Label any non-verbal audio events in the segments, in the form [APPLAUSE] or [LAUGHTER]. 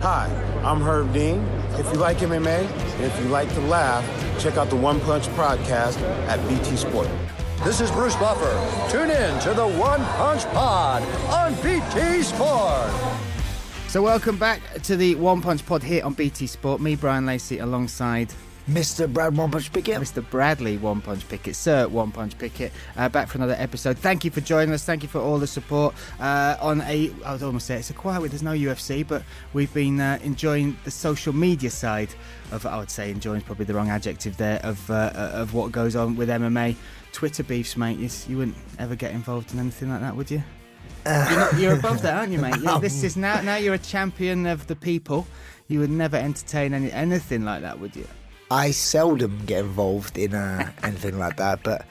Hi, I'm Herb Dean. If you like MMA and if you like to laugh, check out the One Punch podcast at BT Sport. This is Bruce Buffer. Tune in to the One Punch Pod on BT Sport. So welcome back to the One Punch Pod here on BT Sport. Me, Bryan Lacey, alongside Mr. Brad One Punch Pickett. Mr. Bradley One Punch Pickett, Sir One Punch Pickett, uh, back for another episode. Thank you for joining us. Thank you for all the support uh, on a. I would almost say it's a quiet week. There's no UFC, but we've been uh, enjoying the social media side of. I would say enjoying is probably the wrong adjective there of uh, of what goes on with MMA. Twitter beefs, mate. You, you wouldn't ever get involved in anything like that, would you? You're, not, you're above that, aren't you, mate? [LAUGHS] You're- this is now. Now you're a champion of the people. You would never entertain any, anything like that, would you? I seldom get involved in uh, [LAUGHS] anything like that, but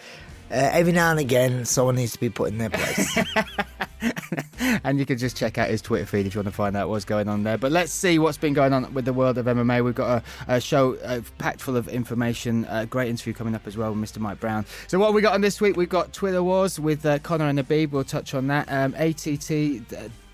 uh, every now and again, someone needs to be put in their place. [LAUGHS] [LAUGHS] and you can just check out his Twitter feed if you want to find out what's going on there. But let's see what's been going on with the world of MMA. We've got a, a show uh, packed full of information. A great interview coming up as well with Mr. Mike Brown. So what we got on this week? We've got Twitter Wars with uh, Conor and Khabib. We'll touch on that. Um, ATT.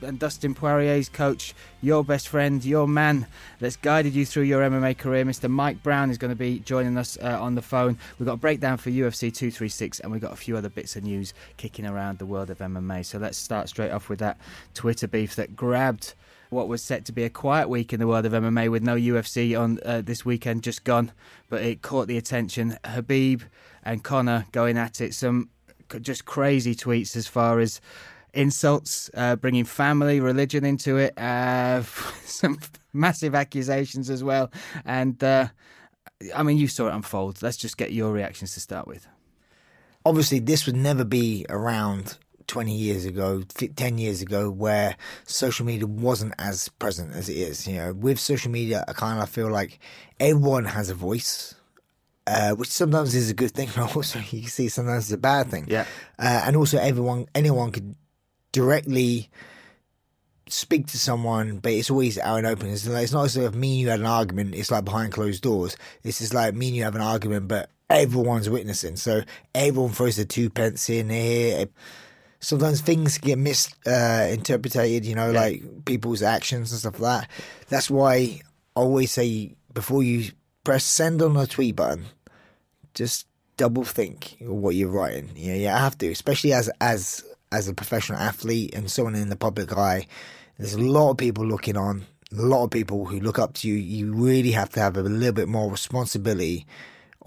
And Dustin Poirier's coach, your best friend, your man that's guided you through your MMA career, Mr. Mike Brown, is going to be joining us uh, on the phone. We've got a breakdown for UFC 236, and we've got a few other bits of news kicking around the world of MMA. So let's start straight off with that Twitter beef that grabbed what was set to be a quiet week in the world of MMA with no UFC on uh, this weekend just gone, but it caught the attention. Khabib and Conor going at it. Some just crazy tweets as far as insults, uh, bringing family, religion into it, uh, [LAUGHS] some massive accusations as well. And uh, I mean, you saw it unfold. Let's just get your reactions to start with. Obviously, this would never be around 20 years ago, 10 years ago, where social media wasn't as present as it is. You know, with social media, I kind of feel like everyone has a voice. Uh, which sometimes is a good thing, [LAUGHS] but also you see sometimes it's a bad thing. Yeah. Uh, and also, everyone, anyone could directly speak to someone, but it's always out and open. It's, like, it's not as if me and you had an argument. It's like behind closed doors. It's just like me and you have an argument, but everyone's witnessing. So everyone throws their two pence in here. Sometimes things get misinterpreted, uh, you know, Yeah. like people's actions and stuff like that. That's why I always say before you press send on a tweet button, just double think what you're writing. You know, you have to, especially as as as a professional athlete and someone in the public eye. There's a lot of people looking on, a lot of people who look up to you. You really have to have a little bit more responsibility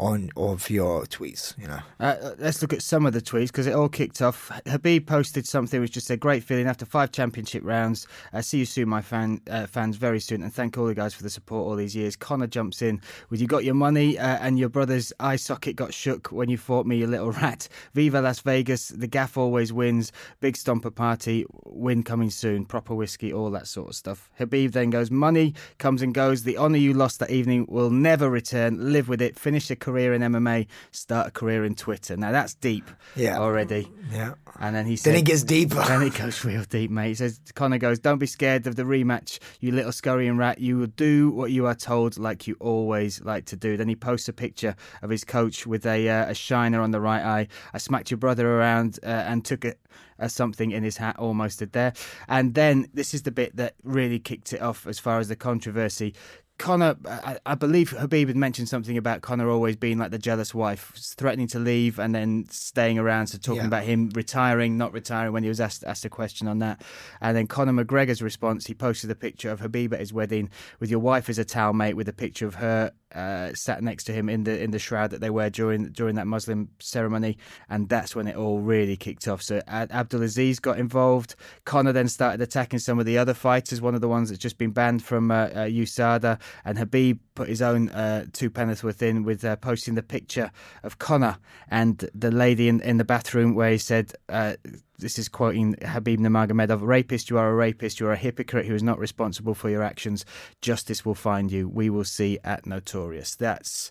on of your tweets. You know. Uh, let's look at some of the tweets because it all kicked off. Khabib posted something which just said, "Great feeling after five championship rounds. Uh, see you soon, my fan uh, fans, very soon, and thank all the guys for the support all these years." Conor jumps in with, "You got your money, uh, and your brother's eye socket got shook when you fought me, you little [LAUGHS] rat. Viva Las Vegas! The gaff always wins. Big stomper party, win coming soon. Proper whiskey, all that sort of stuff." Khabib then goes, "Money comes and goes. The honour you lost that evening will never return. Live with it. Finish a career in MMA. Start a career in Twitter." Now that's deep Yeah. already. Yeah. And then he said, Then it gets deeper. [LAUGHS] Then it goes real deep, mate. He says, Conor goes, Don't be scared of the rematch, you little scurrying rat. You will do what you are told, like you always like to do. Then he posts a picture of his coach with a, uh, a shiner on the right eye. I smacked your brother around uh, and took it. Uh, something in his hat almost did there. And then this is the bit that really kicked it off as far as the controversy. Conor, I, I believe Khabib had mentioned something about Conor always being like the jealous wife, threatening to leave and then staying around. So talking Yeah. about him retiring, not retiring when he was asked asked a question on that. And then Conor McGregor's response, he posted a picture of Khabib at his wedding with your wife as a towel mate with a picture of her uh, sat next to him in the in the shroud that they wear during during that Muslim ceremony, and that's when it all really kicked off. So Abdelaziz got involved. Connor then started attacking some of the other fighters. One of the ones that's just been banned from uh, uh, USADA, and Khabib put his own uh, two Pennyworth in with uh, posting the picture of Conor and the lady in, in the bathroom where he said. Uh, this is quoting Khabib Nurmagomedov, rapist, you are a rapist, you are a hypocrite who is not responsible for your actions. Justice will find you. We will see at Notorious. That's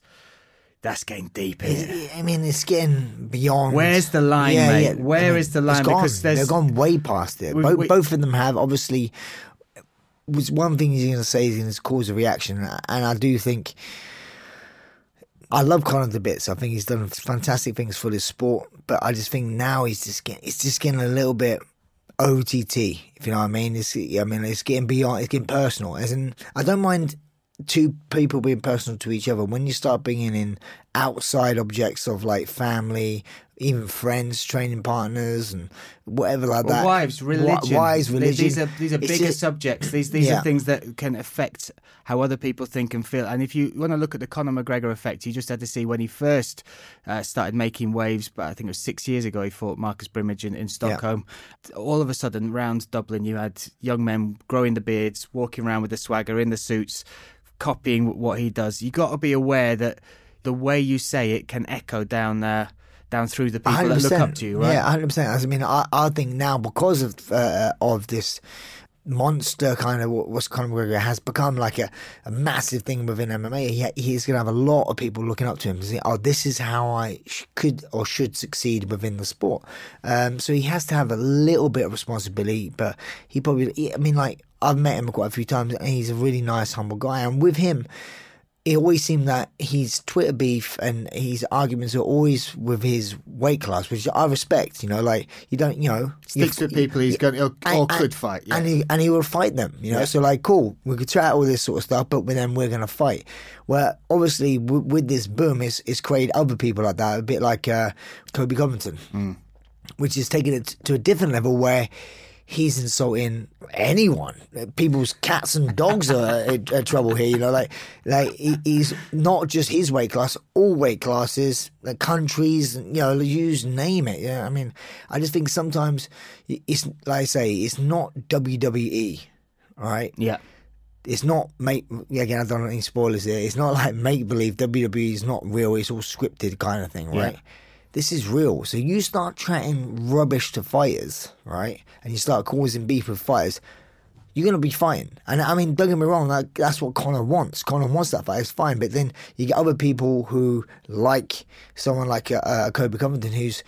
that's getting deep, isn't it? It- I mean, it's getting beyond. Where's the line, mate? Where Where is is the line? Because there's- they've gone way past it. We- both, we- both of them have. Obviously, was one thing he's going to say is going to cause a reaction, and I do think. I love Conor to bits. I think he's done fantastic things for this sport, but I just think now he's just getting it's just getting a little bit OTT. If you know what I mean, it's I mean it's getting beyond. It's getting personal. As in, I don't mind two people being personal to each other. When you start bringing in outside objects of like family, even friends, training partners, and whatever like that. wives, Wi- religion. wives, religion. These are these are It's bigger just- subjects. These these Yeah. are things that can affect how other people think and feel. And if you want to look at the Conor McGregor effect, you just had to see when he first uh, started making waves. But I think it was six years ago. He fought Marcus Brimage in, in Stockholm. All of a sudden, round Dublin, you had young men growing the beards, walking around with the swagger in the suits, copying what he does. You got to be aware that the way you say it can echo down there. Down through the people that look up to you, right? Yeah, hundred percent. I mean, I, I think now because of uh, of this monster kind of what- what's Conor McGregor has become like a, a massive thing within MMA. He, he's going to have a lot of people looking up to him. to say, Oh, this is how I sh- could or should succeed within the sport. Um, so he has to have a little bit of responsibility. But he probably, I mean, like I've met him quite a few times, and he's a really nice, humble guy. And with him it always seemed that his Twitter beef and his arguments are always with his weight class, which I respect. You know, like you don't, you know, Sticks with people he's going or, and- could and- fight. Yeah. and he and he will fight them. You know, Yeah. so like, cool, we could try out all this sort of stuff, but then we're gonna fight. Where obviously, w- with this boom, it's, it's created other people like that, a bit like uh, Colby Covington, Hmm. which is taking it to a different level where. He's insulting anyone. People's cats and dogs are [LAUGHS] in, trouble here. You know, like like he, he's not just his weight class, all weight classes, the countries. You know, you just name it. Yeah, I mean, I just think sometimes it's like I say, it's not WWE, right? yeah. It's not make yeah, again. I don't want any spoilers here. It's not like make believe. WWE is not real. It's all scripted kind of thing, right? Yeah. This is real. So you start chatting rubbish to fighters, right? And you start causing beef with fighters. You're gonna be fine. And I mean, don't get me wrong. Like, that's what Conor wants. Conor wants that fight. It's fine. But then you get other people who like someone like uh, uh, Colby Covington, who's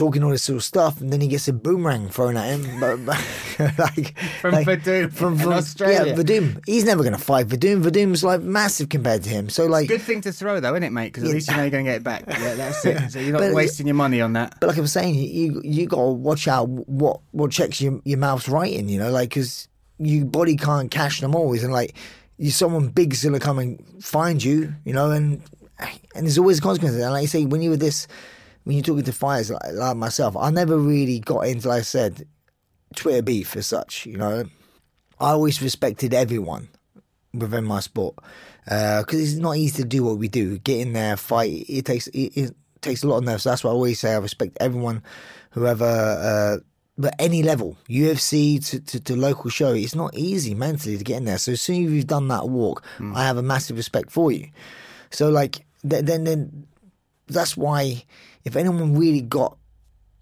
talking all this sort of stuff, and then he gets a boomerang thrown at him. But, but [LAUGHS] like From like, Werdum from, from Australia. Yeah, Werdum. He's never going to fight Werdum. Werdum's like massive compared to him. So like, Good thing to throw though, isn't it, mate? Because at Yeah. least you know you're going to get it back. Yeah, that's it. So you're not But- wasting your money on that. but like I'm saying, you you got to watch out what what checks your your mouth's writing. You know, like because your body can't catch them always, and like you someone big's gonna come and find you. You know, and and there's always consequences. And like you say, when you were this, when you're talking to fighters like, like myself, I never really got into, like I said, Twitter beef as such. You know, I always respected everyone within my sport because it's not easy to do what we do. Get in there, fight. It takes it, it takes a lot of nerves. That's why I always say I respect everyone, whoever, uh, but any level, UFC to, to, to local show. It's not easy mentally to get in there. So as soon as you've done that walk, I have a massive respect for you. So like th- then then that's why if anyone really got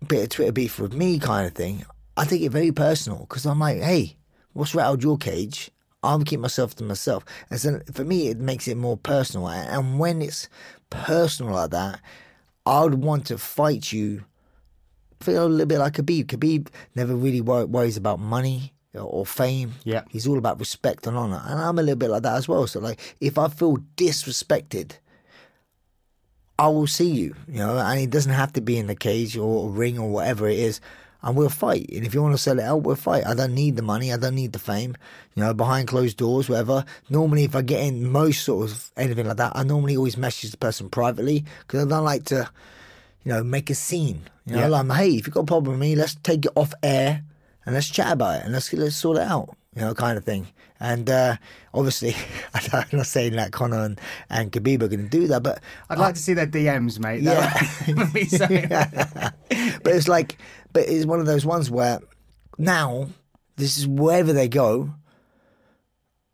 a bit of Twitter beef with me, kind of thing, I take it very personal because I'm like, hey, what's rattled your cage? I'll keep myself to myself. And so for me, it makes it more personal. And and when it's personal like that, I would want to fight you. Feel a little bit like Khabib. Khabib never really wor- worries about money or fame. Yeah. he's all about respect and honor, and I'm a little bit like that as well. So like, if I feel disrespected, I will see you, you know, and it doesn't have to be in the cage or ring or whatever it is. and we'll fight. And if you want to sell it out, we'll fight. I don't need the money. I don't need the fame. You know, behind closed doors, whatever. Normally, if I get in most sort of anything like that, I normally always message the person privately because I don't like to, you know, make a scene. You know, Yeah. like, hey, if you've got a problem with me, let's take it off air and let's chat about it and let's let's sort it out. You know, kind of thing. And uh, obviously, [LAUGHS] I'm not saying that Conor and, and Khabib are going to do that, but I'd like to see their DMs, mate. Yeah. That [LAUGHS] would be so- [LAUGHS] but it's like, but it's one of those ones where now this is wherever they go,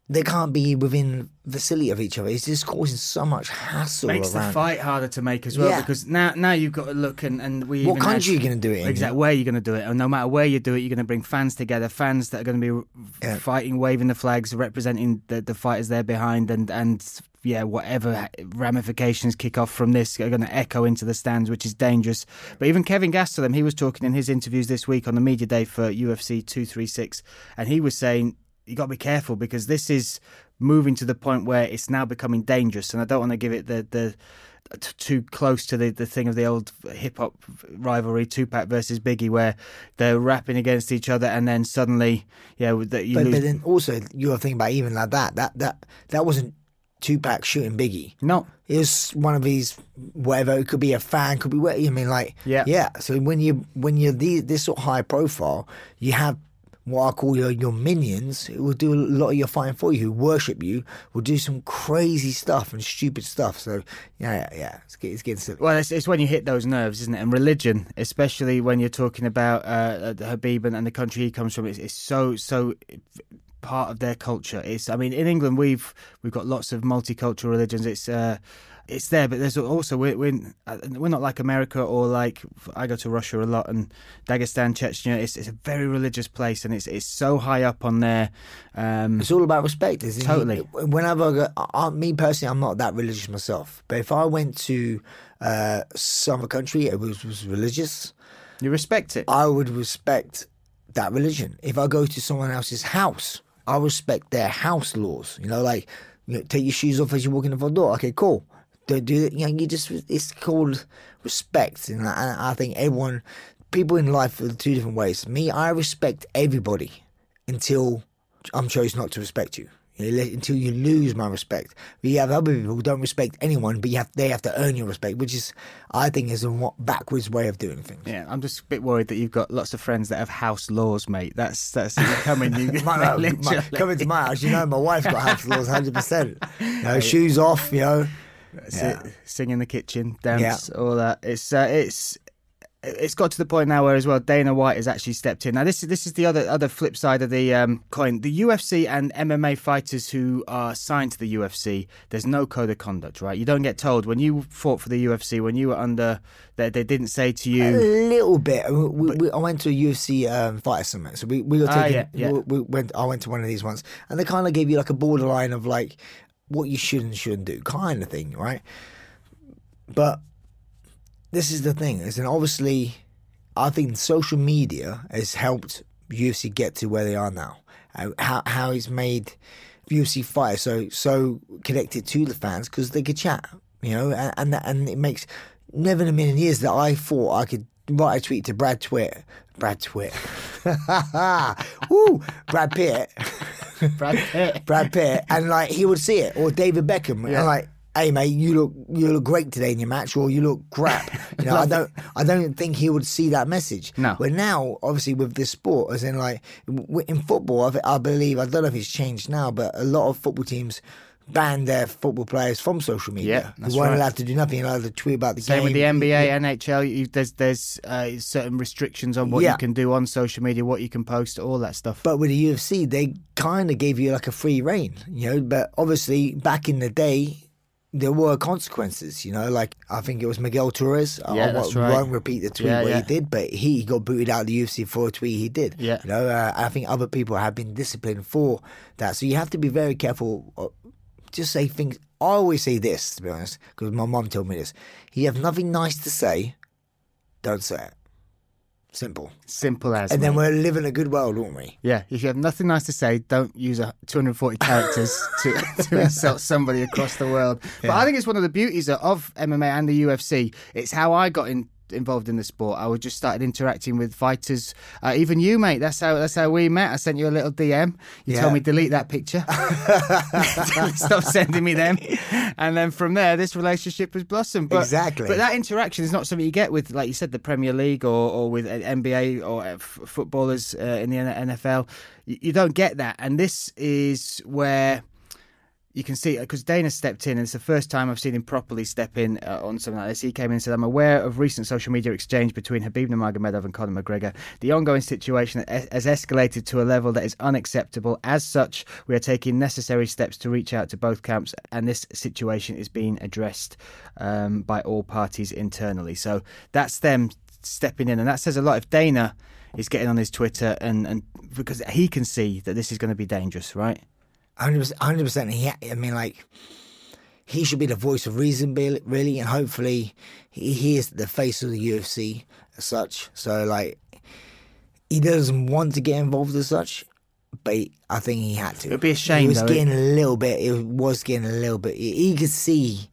they can't be within vicinity of each other. It's just causing so much hassle makes around. the fight harder to make as well Yeah. because now now you've got to look and, and we What country had- you gonna do it in, exactly where you're going to do it and no matter where you do it you're going to bring fans together fans that are going to be Yeah. fighting waving the flags representing the, the fighters there behind and and yeah whatever ramifications kick off from this are going to echo into the stands which is dangerous but even Kevin Gastelum he was talking in his interviews this week on the media day for UFC 236 and he was saying you got to be careful because this is moving to the point where it's now becoming dangerous, and I don't want to give it the the t- too close to the, the thing of the old hip hop rivalry, Tupac versus Biggie, where they're rapping against each other, and then suddenly, yeah, that you but, lose. but then also you are thinking about even like that. That that that wasn't Tupac shooting Biggie. no, It was one of these whatever. It could be a fan, could be what I mean. Like Yeah. yeah. So when you when you're the, this sort of high profile, you have what I call your your minions who will do a lot of your fighting for you, who worship you, will do some crazy stuff and stupid stuff. So yeah, yeah, yeah. It's, it's getting silly. Well, it's, it's when you hit those nerves, isn't it? And religion, especially when you're talking about uh, Khabib and, and the country he comes from, it's, it's so so part of their culture. It's, I mean, in England we've we've got lots of multicultural religions. It's uh, it's there, but there's also we're we're, uh, we're not like America or like I go to Russia a lot and Dagestan, Chechnya. It's it's a very religious place, and it's it's so high up on there. Um, It's all about respect. Isn't it? Totally. Whenever I go, I- me personally, I'm not that religious myself. But if I went to uh, some other country, it was, was religious. you respect it. I would respect that religion. If I go to someone else's house, I respect their house laws. You know, like you know, take your shoes off as you walk in the front door. Okay, cool. Don't do that. You know, you just it's called respect, and I, I think everyone, people in life are two different ways. Me, I respect everybody until I'm chosen not to respect you. You know, until you lose my respect. But you have other people who don't respect anyone, but you have they have to earn your respect, which is, I think, is a wa- backwards way of doing things. Yeah, I'm just a bit worried that you've got lots of friends that have house laws, mate. That's that's [LAUGHS] coming. You my, [LAUGHS] my, coming to my house, you know, my wife's got house laws, hundred percent. [LAUGHS] You know, shoes off, you know. Sit, sing in the kitchen, dance, all that. It's uh, it's it's got to the point now where as well Dana White has actually stepped in. Now this is this is the other other flip side of the um, coin. The UFC and MMA fighters who are signed to the UFC, there's no code of conduct, right? You don't get told when you fought for the UFC when you were under. They, they didn't say to you A little bit. We, we, I went to a UFC um, fighter summit, so we we got Ah, taken. yeah, yeah. We, we went. I went to one of these ones, and they kind of gave you like a borderline of like what you should and shouldn't do, kind of thing, right? But this is the thing, is and obviously, I think social media has helped UFC get to where they are now. Uh, How how it's made UFC fighters so so connected to the fans because they could chat, you know, and and, and it makes never in a million years that I thought I could write a tweet to Brad Twitt, Brad Twitt, [LAUGHS] woo, Brad Pitt. [LAUGHS] [LAUGHS] Brad Pitt. Brad Pitt, and like he would see it, or David Beckham, and like, hey mate, you look you look great today in your match, or you look crap. [LAUGHS] You know, I don't I don't think he would see that message. No. But now, obviously, with this sport, as in like in football, I believe I don't know if it's changed now, but a lot of football teams. Ban their football players from social media. Yeah, they weren't right. allowed to do nothing, allowed to tweet about the Same game. with the NBA, NHL. You, there's there's uh, certain restrictions on what Yeah. you can do on social media, what you can post, all that stuff. But with the UFC, they kind of gave you like a free reign, you know. But obviously, back in the day, there were consequences, you know. Like I think it was Miguel Torres. I- Yeah, I that's won't, right. won't repeat the tweet Yeah, what yeah. he did, but he got booted out of the UFC for a tweet he did. Yeah. you know. Uh, I think other people have been disciplined for that, so you have to be very careful. Just say things. I always say this to be honest, because my mum told me this. You have nothing nice to say, don't say it. Simple. Simple as. And then we're living a good world, aren't we? Yeah, if you have nothing nice to say, don't use a 240 characters [LAUGHS] to, to insult somebody across the world. But I think it's one of the beauties of MMA and the UFC. It's how I got in involved in the sport, I would just started interacting with fighters. Uh, even you, mate. That's how that's how we met. I sent you a little DM. You Yeah. told me delete that picture. [LAUGHS] [LAUGHS] Stop sending me them. And then from there, this relationship has blossomed. But, Exactly. But that interaction is not something you get with, like you said, the Premier League or, or with uh, NBA or uh, f- footballers uh, in the NFL. You, you don't get that. And this is where you can see because Dana stepped in, and it's the first time I've seen him properly step in uh, on something like this. He came in and said, "I'm aware of recent social media exchange between Khabib Nurmagomedov and Conor McGregor. The ongoing situation has escalated to a level that is unacceptable. As such, we are taking necessary steps to reach out to both camps, and this situation is being addressed um, by all parties internally. So that's them stepping in, and that says a lot. If Dana is getting on his Twitter and and because he can see that this is going to be dangerous, right? Hundred percent. He, I mean, like he should be the voice of reason, really, and hopefully he, he is the face of the UFC as such. So, like, he doesn't want to get involved as such, but he- I think he had to. It'd be a shame, He was though, getting a little bit. It was getting a little bit. He, he could see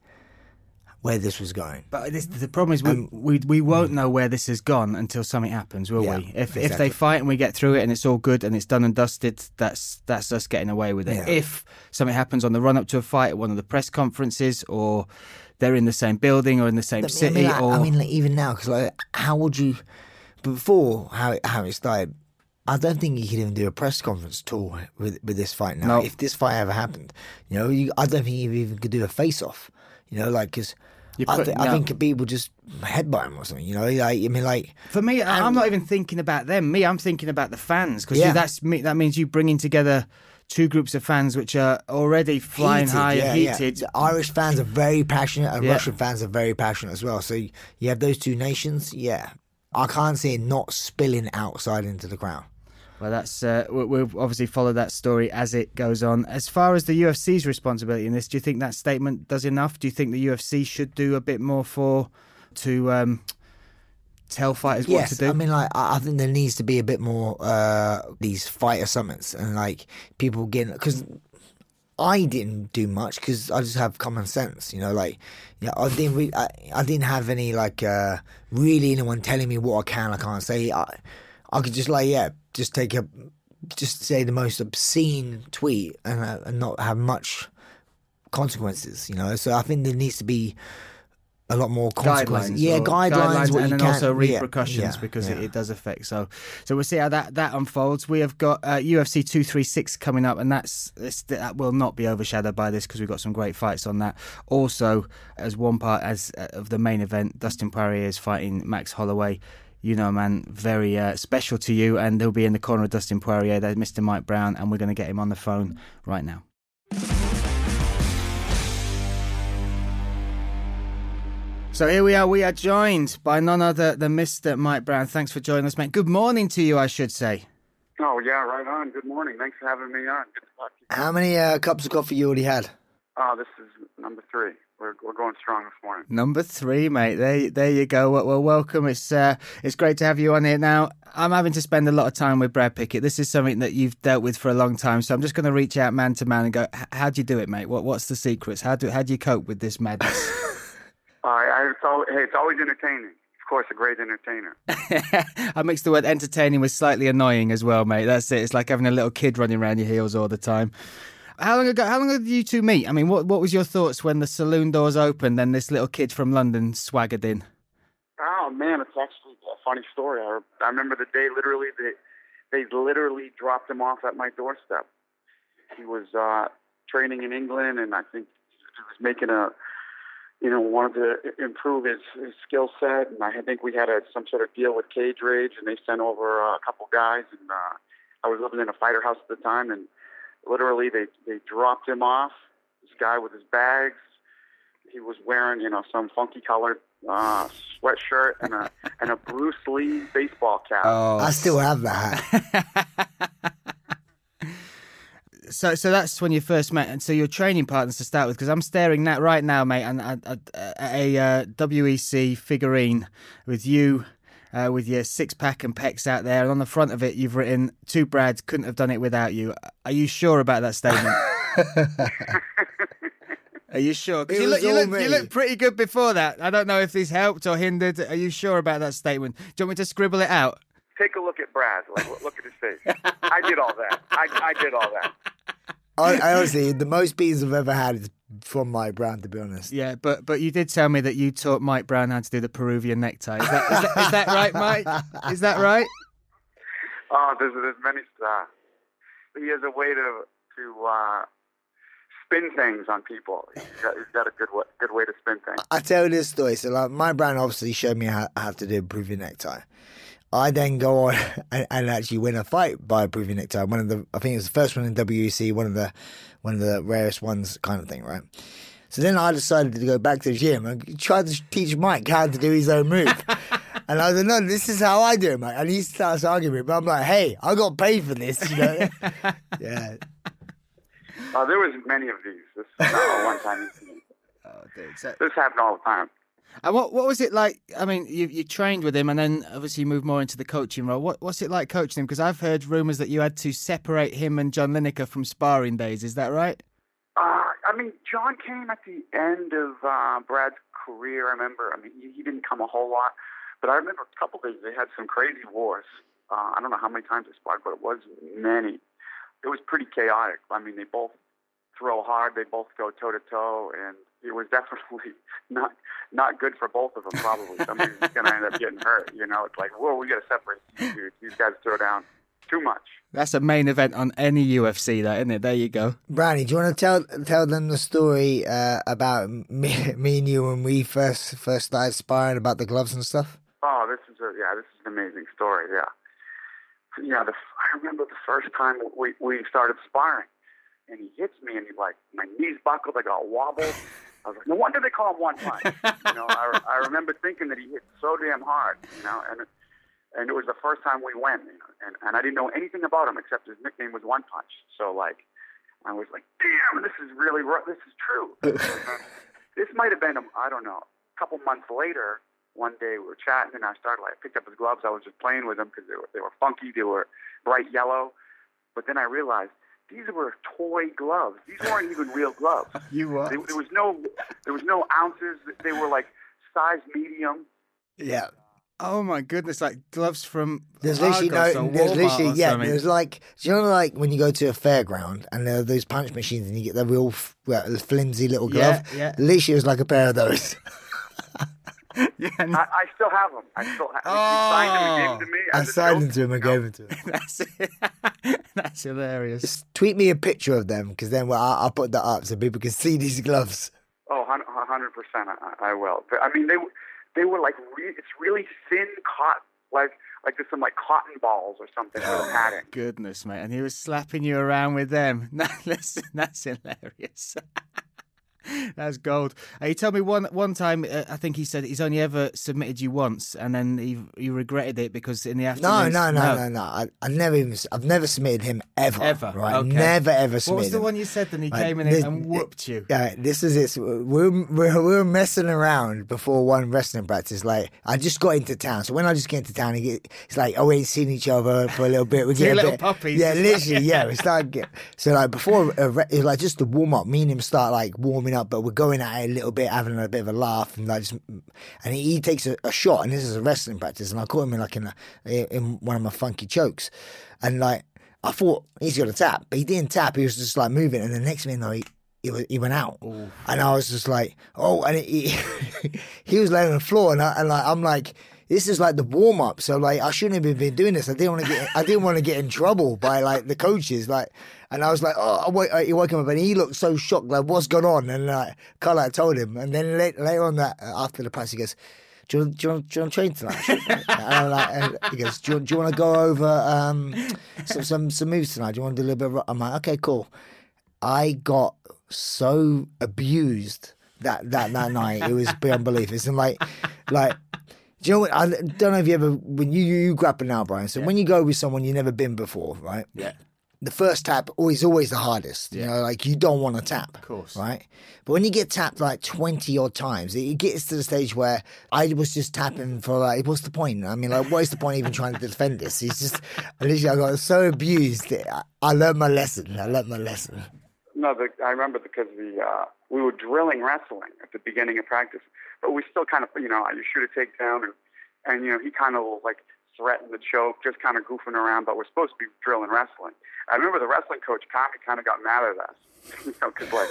where this was going. But this, the problem is we, um, we we won't mm. know where this has gone until something happens, will Yeah, we? If if they fight and we get through it and it's all good and it's done and dusted, that's that's us getting away with it. Yeah. If something happens on the run up to a fight at one of the press conferences, or they're in the same building or in the same I mean, city, I mean, like, or I mean, like, even now, because like, how would you? Before how it, how it started, I don't think you could even do a press conference tour with with this fight now. No. If this fight ever happened, you know, you, I don't think you even could do a face off. You know, like because. You I, put- thi- I think Khabib would just headbutt him or something. You know, like I mean, like For me, I- I'm not even thinking about them. Me, I'm thinking about the fans because Yeah. that's me. That means you bringing together two groups of fans which are already flying heated, high yeah, and yeah. heated. The Irish fans are very passionate, and Yeah. Russian fans are very passionate as well. So you, you have those two nations. Yeah, I can't see it not spilling outside into the crowd. Well, that's uh, we- we'll obviously follow that story as it goes on. As far as the UFC's responsibility in this, do you think that statement does enough? Do you think the UFC should do a bit more for to um, tell fighters what to do? I mean, like I I think there needs to be a bit more uh these fighter summits and like people getting because I didn't do much because I just have common sense, you know. Like, yeah, I didn't re- I, I didn't have any like uh really anyone telling me what I can, I can't say. I I could just like yeah, just take a just say the most obscene tweet and uh, and not have much consequences, you know. So I think there needs to be a lot more consequences. guidelines, yeah, guidelines, what and then also repercussions yeah, because It, yeah. it does affect. So, so we'll see how that that unfolds. We have got uh, UFC two three six coming up, and that's that will not be overshadowed by this because we've got some great fights on that. Also, as one part as uh, of the main event, Dustin Poirier is fighting Max Holloway. You know, man, very uh, special to you, and they'll be in the corner of Dustin Poirier. There's Mr. Mike Brown, and we're going to get him on the phone right now. So here we are. We are joined by none other than Mr. Mike Brown. Thanks for joining us, mate. Good morning to you, I should say. Oh yeah, right on. Good morning. Thanks for having me on. Good to talk to you. How many uh, cups of coffee you already had? Oh, this is number three. We're we're going strong this morning. Number three, mate. There, there you go. Well, well welcome. It's uh, it's great to have you on here. Now, I'm having to spend a lot of time with Brad Pickett. This is something that you've dealt with for a long time, so I'm just going to reach out man to man and go, "How do you do it, mate? What What's the secrets? How do How do you cope with this madness?" [LAUGHS] Uh, I, it's always, hey, it's always entertaining. Of course, a great entertainer. [LAUGHS] I mixed the word entertaining with slightly annoying as well, mate. That's it. It's like having a little kid running around your heels all the time. How long ago? How long did you two meet? I mean, what what was your thoughts when the saloon doors opened and this little kid from London swaggered in? Oh man, it's actually a funny story. I, I remember the day literally they they literally dropped him off at my doorstep. He was uh, training in England, and I think he was making a you know wanted to improve his, his skill set, and I think we had a, some sort of deal with Cage Rage, and they sent over uh, a couple guys, and uh, I was living in a fighter house at the time, and literally they they dropped him off. This guy with his bags. He was wearing, you know, some funky colored uh, sweatshirt and a [LAUGHS] and a Bruce Lee baseball cap. Oh, I still have that. [LAUGHS] so so that's when you first met, and so your training partners to start with. Because I'm staring that right now, mate, and at, at, at a uh, WEC figurine with you. Uh, with your six pack and pecs out there, and on the front of it, you've written, Two Brads couldn't have done it without you. Are you sure about that statement? [LAUGHS] Are you sure? 'Cause It you look, you, look, you look pretty good before that. I don't know if this helped or hindered. Are you sure about that statement? Do you want me to scribble it out? Take a look at Brad. Like, look- look at his face. I did all that. I, I did all that. I, I honestly, the most beatings I've ever had is from Mike Brown, to be honest. Yeah, but but you did tell me that you taught Mike Brown how to do the Peruvian necktie. Is that, is that, is that right, Mike? Is that [LAUGHS] right? Oh, there's there's many. Uh, he has a way to to uh, spin things on people. He's got, he's got a good wa- good way to spin things. I tell you this story. So, like, Mike Brown obviously showed me how, how to do a Peruvian necktie. I then go on [LAUGHS] and, and actually win a fight by a Peruvian necktie. One of the, I think it was the first one in WEC, one of the, one of the rarest ones, kind of thing, right? So then I decided to go back to the gym and try to teach Mike how to do his own move. [LAUGHS] and I was like, no, this is how I do it, Mike. And he starts arguing with me, but I'm like, hey, I got paid for this, you know? [LAUGHS] yeah. Uh, there was many of these. This is not a one time incident. Oh, dude. So, This happened all the time. And what what was it like? I mean, you you trained with him, and then obviously you moved more into the coaching role. What what's it like coaching him? Because I've heard rumours that you had to separate him and John Lineker from sparring days. Is that right? Uh, I mean, John came at the end of uh, Brad's career. I remember. I mean, he, he didn't come a whole lot, but I remember a couple days they had some crazy wars. Uh, I don't know how many times they sparred, but it was many. It was pretty chaotic. I mean, they both throw hard. They both go toe to toe, and it was definitely [LAUGHS] not not good for both of them. Probably somebody's going to end up getting hurt. You know, it's like, whoa, we got to separate these dudes. These guys throw down too much. That's a main event on any UFC, that isn't it? There you go. Brownie, do you want to tell tell them the story uh, about me, [LAUGHS] me and you when we first first started sparring about the gloves and stuff? Oh, this is a yeah, this is an amazing story. Yeah, yeah. The, I remember the first time we we started sparring, and he hits me, and he's like, my knees buckled, I got wobbled. I was like, no wonder they call him one punch. you know, I, I remember thinking that he hit so damn hard. You know, and and it was the first time we went, you know, and and I didn't know anything about him except his nickname was One Punch. So like, I was like, damn, this is really this is true. [LAUGHS] this might have been um, I don't know, a couple months later. One day we were chatting, and I started like I picked up his gloves. I was just playing with them because they were they were funky. They were bright yellow, but then I realized these were toy gloves. These weren't even real gloves. [LAUGHS] You what? There, there was no there was no ounces. They were like size medium. Yeah. Oh my goodness! Like gloves from There's literally Argos no. There's literally yeah. something. There's like do you know like when you go to a fairground and there are those punch machines and you get the real f- well, flimsy little glove. Yeah, yeah. Literally, it was like a pair of those. [LAUGHS] [LAUGHS] yeah, and I, I still have them. I still have. He signed them and gave them to me. I signed joke, them to him and gave them to him. [LAUGHS] that's [LAUGHS] that's hilarious. Just tweet me a picture of them because then well, I'll, I'll put that up so people can see these gloves. Oh, hundred percent. I I will. But, I mean, they were- they were like re- it's really thin cotton, like like there's some like cotton balls or something for the oh, padding. Goodness, mate, and he was slapping you around with them. Listen, that's hilarious. [LAUGHS] That's gold. Uh, he told me one one time. Uh, I think he said he's only ever submitted you once, and then he he regretted it because in the No, afternoon. no, no, no, no. I, I never even. I've never submitted him ever. Ever, Right. okay. Never ever submitted. What was the him. one you said? Then he came in this- and whooped you. Yeah, this is it. We're, we're we're messing around before one wrestling practice. Like I just got into town, so when I just get into town, he get, it's like oh, we ain't seen each other for a little bit. We [LAUGHS] get a little bit, puppies. Yeah, literally. Yeah, we start get so like before a re- it was like just to warm up. Me and him start like warming up, but we're going at it a little bit, having a bit of a laugh, and like just and he, he takes a, a shot, and this is a wrestling practice, and I caught him in like in a, in one of my funky chokes, and like I thought he's gonna tap, but he didn't tap. He was just like moving, and the next minute though, he he, he went out, and I was just like, oh, and he [LAUGHS] he was laying on the floor, and I, and like I'm like. This is like the warm up, so like I shouldn't have been doing this. I didn't want to get, I didn't want to get in trouble by like the coaches, like, and I was like, oh, I woke, he woke him up, and he looked so shocked, like, what's going on? And like, kind of like told him, and then later, later on that uh, after the press, he goes, do you, want- do, you want, do you want to train tonight? [LAUGHS] and I'm like, and he goes, do you, do you want to go over um, some, some some moves tonight? Do you want to do a little bit? Of, rock?" I'm like, okay, cool. I got so abused that that that night. It was beyond belief. It's like like. Do you know what? I don't know if you ever when you you, you grapple now, Bryan. So when you go with someone you've never been before, right? Yeah. The first tap always always the hardest. You know, like you don't want to tap, of course. right? But when you get tapped like twenty odd times, it gets to the stage where I was just tapping for like, what's the point? I mean, like, what is the point even trying to defend this? It's just literally I got so abused. I, I learned my lesson. I learned my lesson. No, the, I remember because the uh, we were drilling wrestling at the beginning of practice, but we still kind of, you know, you shoot a takedown, and and you know he kind of like threatened the choke, just kind of goofing around, but we're supposed to be drilling wrestling. I remember the wrestling coach kind of got mad at us, [LAUGHS] you know, because like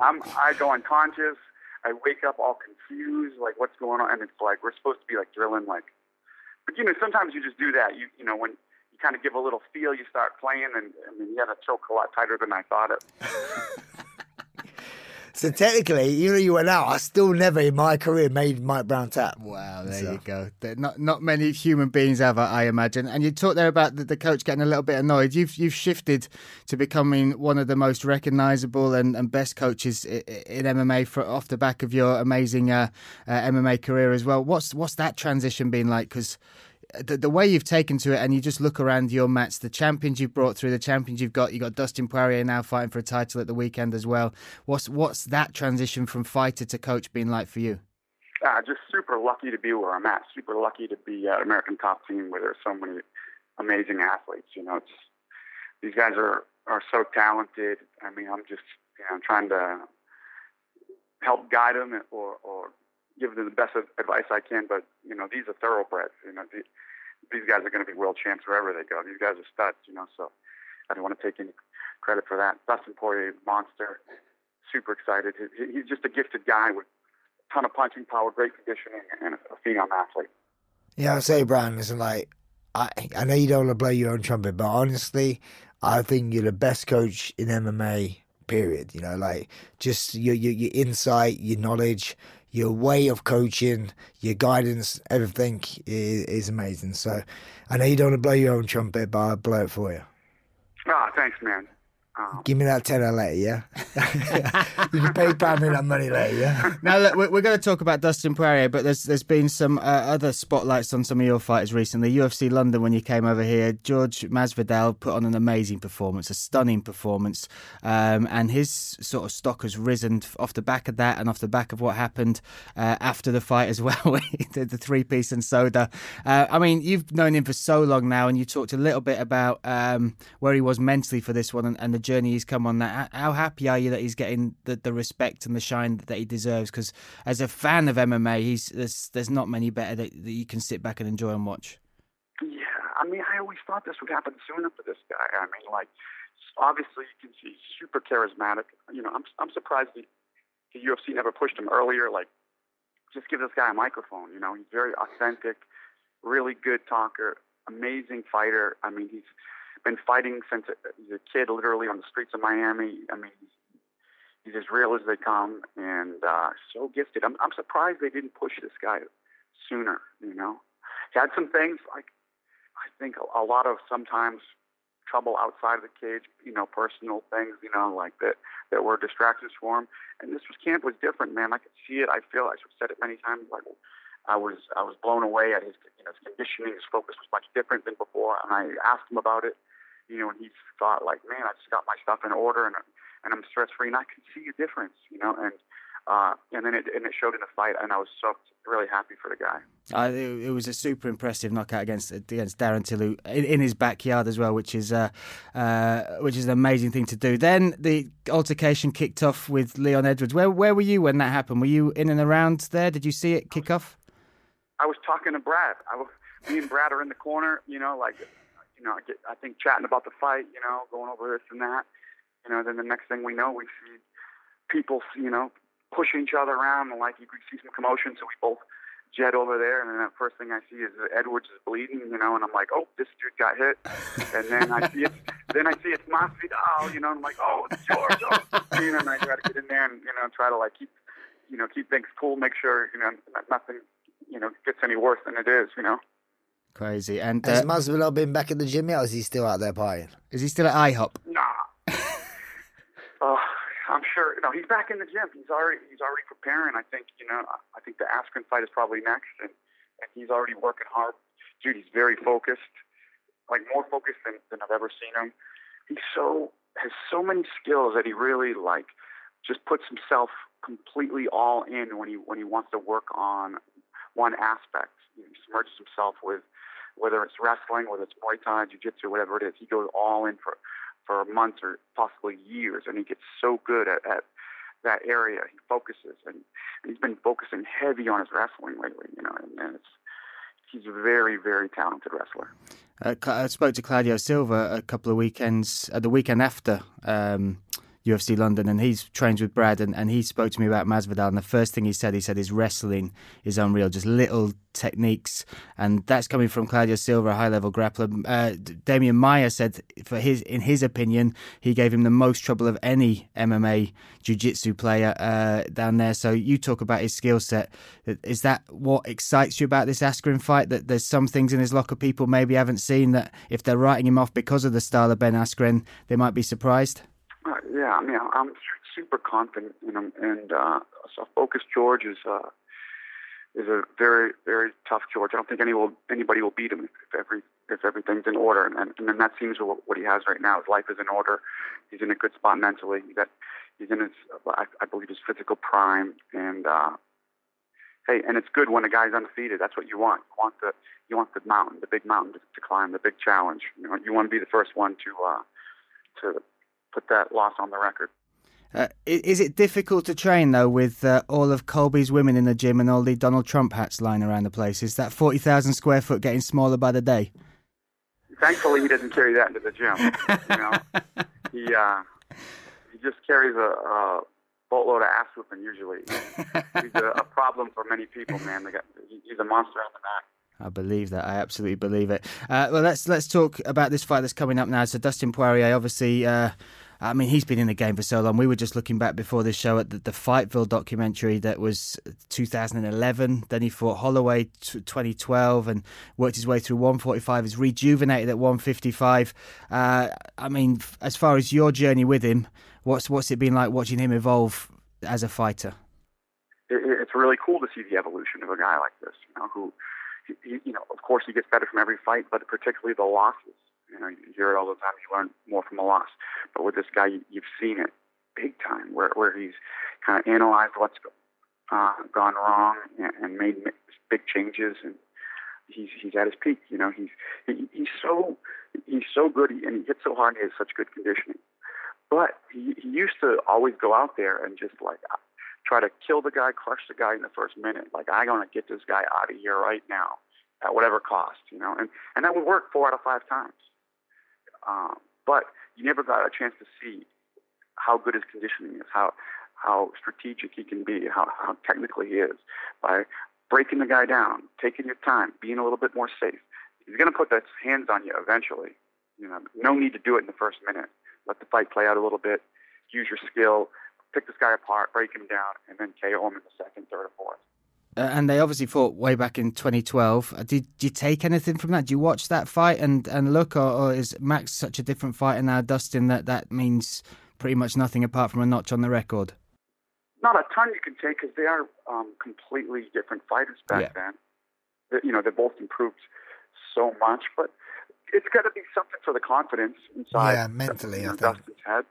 I'm I go unconscious, I wake up all confused, like what's going on, and it's like we're supposed to be like drilling like, but you know sometimes you just do that, you you know when you kind of give a little feel, you start playing, and I mean, he had a choke a lot tighter than I thought it. [LAUGHS] so technically, you know, you went out. I still never in my career made Mike Brown tap. Wow, there so. you go. Not not many human beings ever, I imagine. And you talked there about the, the, coach getting a little bit annoyed. You've you've shifted to becoming one of the most recognisable and, and best coaches in, in MMA for, off the back of your amazing uh, uh, MMA career as well. What's what's that transition been like? Because the, the way you've taken to it, and you just look around your mats, the champions you've brought through, the champions you've got. You have got Dustin Poirier now fighting for a title at the weekend as well. What's what's that transition from fighter to coach been like for you? Uh, just super lucky to be where I'm at. Super lucky to be at American Top Team where there's so many amazing athletes. You know, these guys are are so talented. I mean, I'm just you know trying to help guide them or or give them the best advice I can. But you know, these are thoroughbreds. You know, these, these guys are going to be world champs wherever they go. These guys are studs. You know, so I don't want to take any credit for that. Dustin Poirier, monster. Super excited. He, he's just a gifted guy with a ton of punching power, great conditioning, and a, a phenom athlete. Yeah, I say, Brian, listen, like I, I know you don't want to blow your own trumpet, but honestly, I think you're the best coach in MMA. Period. You know, like just your your, your insight, your knowledge, your way of coaching, your guidance, everything is, is amazing. So I know you don't want to blow your own trumpet, but I'll blow it for you. Ah, oh, thanks, man. Oh. Give me that tenner later, yeah? you [LAUGHS] can pay Pam that money later, yeah? Now, look, we're, going to talk about Dustin Poirier, but there's there's been some uh, other spotlights on some of your fighters recently. UFC London, when you came over here, George Masvidal put on an amazing performance, a stunning performance, um, and his sort of stock has risen off the back of that and off the back of what happened uh, after the fight as well, [LAUGHS] the, the three piece and soda. Uh, I mean, you've known him for so long now, and you talked a little bit about um, where he was mentally for this one and, and the journey he's come on. That how happy are you that he's getting the, the respect and the shine that he deserves? Because as a fan of MMA, he's there's there's not many better that, that you can sit back and enjoy and watch. Yeah, I mean, I always thought this would happen sooner for this guy. I mean, like obviously you can see he's super charismatic. You know, I'm I'm surprised the, the UFC never pushed him earlier. Like, just give this guy a microphone. You know, he's very authentic, really good talker, amazing fighter. I mean, he's been fighting since he's a kid, literally on the streets of Miami. I mean, he's, as real as they come, and uh, so gifted. I'm, I'm surprised they didn't push this guy sooner. You know, he had some things like I think a, a lot of sometimes trouble outside of the cage. You know, personal things. You know, like that that were distractions for him. And this was camp was different, man. I could see it. I feel I said it many times. Like I was I was blown away at his you know his conditioning. His focus was much different than before, and I asked him about it. You know, and he thought like, man, I just got my stuff in order, and and I'm stress free, and I can see a difference. You know, and uh, and then it and it showed in the fight, and I was so really happy for the guy. Uh, it, it, was a super impressive knockout against against Darren Till in, in, his backyard as well, which is uh, uh, which is an amazing thing to do. Then the altercation kicked off with Leon Edwards. Where where were you when that happened? Were you in and around there? Did you see it kick off? I was talking to Brad. I was, me and Brad are in the corner, you know, like, you know, I, get, I think chatting about the fight, you know, going over this and that. You know, then the next thing we know, we see people, you know, pushing each other around, and like you could see some commotion. So we both jet over there, and then the first thing I see is Edwards is bleeding, you know, and I'm like, oh, this dude got hit. And then I see it, then I see it's Masvidal, you know, and I'm like, oh, it's George. Oh. You know, and I try to get in there and you know try to like keep, you know, keep things cool, make sure you know nothing you know gets any worse than it is. You know. Crazy. And Has uh, has Masvidal been back in the gym yet, or is he still out there partying? Is he still at IHOP? Nah. uh, [LAUGHS] I'm sure. No, he's back in the gym. He's already he's already preparing. I think you know. I think the Askren fight is probably next, and, and he's already working hard. Dude, he's very focused, like more focused than, than I've ever seen him. He's so has so many skills that he really like just puts himself completely all in when he when he wants to work on one aspect. He submerges himself with whether it's wrestling, whether it's Muay Thai, Jiu Jitsu, whatever it is. He goes all in for for months or possibly years, and he gets so good at, at that area. He focuses, and, and he's been focusing heavy on his wrestling lately. You know, and, and it's he's a very, very talented wrestler. Uh, I spoke to Claudio Silva a couple of weekends, uh, the weekend after um, UFC London, and he's trained with Brad, and, and he spoke to me about Masvidal. And the first thing he said, he said his wrestling is unreal, just little techniques, and that's coming from Claudio Silva, a high-level grappler. Uh, Demian Maia said, for his in his opinion, he gave him the most trouble of any MMA jiu-jitsu player uh, down there. So you talk about his skill set. Is that what excites you about this Askren fight? That there's some things in his locker people maybe haven't seen that if they're writing him off because of the style of Ben Askren, they might be surprised. Uh, yeah, I mean, I'm super confident in him, and uh, so Focus George is uh, is a very very tough George. I don't think any will, anybody will beat him if every if everything's in order, and and, and that seems what, what he has right now. His life is in order. He's in a good spot mentally. He's at, he's in his I, I believe his physical prime, and uh, hey, and it's good when a guy's undefeated. That's what you want. You want the you want the mountain, the big mountain to, to climb, the big challenge. You know, you want to be the first one to uh, to put that loss on the record. Uh, is it difficult to train though with uh, all of Colby's women in the gym and all the Donald Trump hats lying around the place? Is that forty thousand square foot getting smaller by the day? Thankfully, he doesn't carry that into the gym. you know, [LAUGHS] he uh, he just carries a, a boatload of ass whooping. Usually, he's a, a, problem for many people. Man, got, he's a monster on the back. I believe that. I absolutely believe it. Uh, well, let's let's talk about this fight that's coming up now. So Dustin Poirier, obviously, uh, I mean, he's been in the game for so long. We were just looking back before this show at the, the Fightville documentary that was 2011. Then he fought Holloway t- 2012 and worked his way through 145. He's rejuvenated at 155. Uh, I mean, as far as your journey with him, what's what's it been like watching him evolve as a fighter? It, it's really cool to see the evolution of a guy like this. You know, who he, you know, of course, he gets better from every fight, but particularly the losses. You know, you hear it all the time. You learn more from a loss. But with this guy, you, you've seen it big time, where where he's kind of analyzed what's uh, gone wrong and, and made big changes, and he's he's at his peak. You know, he's he, he's so he's so good, and he hits so hard. And he has such good conditioning. But he, he used to always go out there and just like try to kill the guy, crush the guy in the first minute. Like I'm gonna get this guy out of here right now, at whatever cost, you know. And and that would work four out of five times. Um, but you never got a chance to see how good his conditioning is, how how strategic he can be, how how technical he is by breaking the guy down, taking your time, being a little bit more safe. He's gonna put his hands on you eventually. You know, no need to do it in the first minute. Let the fight play out a little bit. Use your skill pick this guy apart, break him down, and then KO him in the second, third, or fourth. Uh, and they obviously fought way back in 2012. Uh, did, did you take anything from that? Do you watch that fight and, and look, or, or, is Max such a different fighter now, Dustin, that that means pretty much nothing apart from a notch on the record? Not a ton you can take because they are um, completely different fighters back yeah. then. They, you know, they both improved so much, but it's got to be something for the confidence inside. Yeah, mentally, you know, I think. Dustin's head.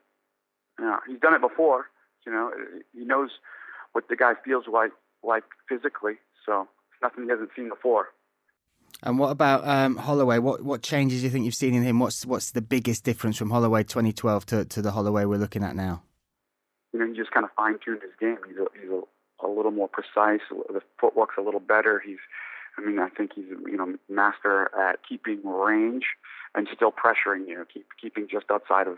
Yeah, he's done it before. You know, he knows what the guy feels like like physically. So it's nothing he hasn't seen before. And what about um, Holloway? What what changes do you think you've seen in him? What's what's the biggest difference from Holloway 2012 to, to the Holloway we're looking at now? You know, he just kind of fine tuned his game. He's a, he's a, a little more precise. The footwork's a little better. He's, I mean, I think he's you know master at keeping range and still pressuring you, keep keeping just outside of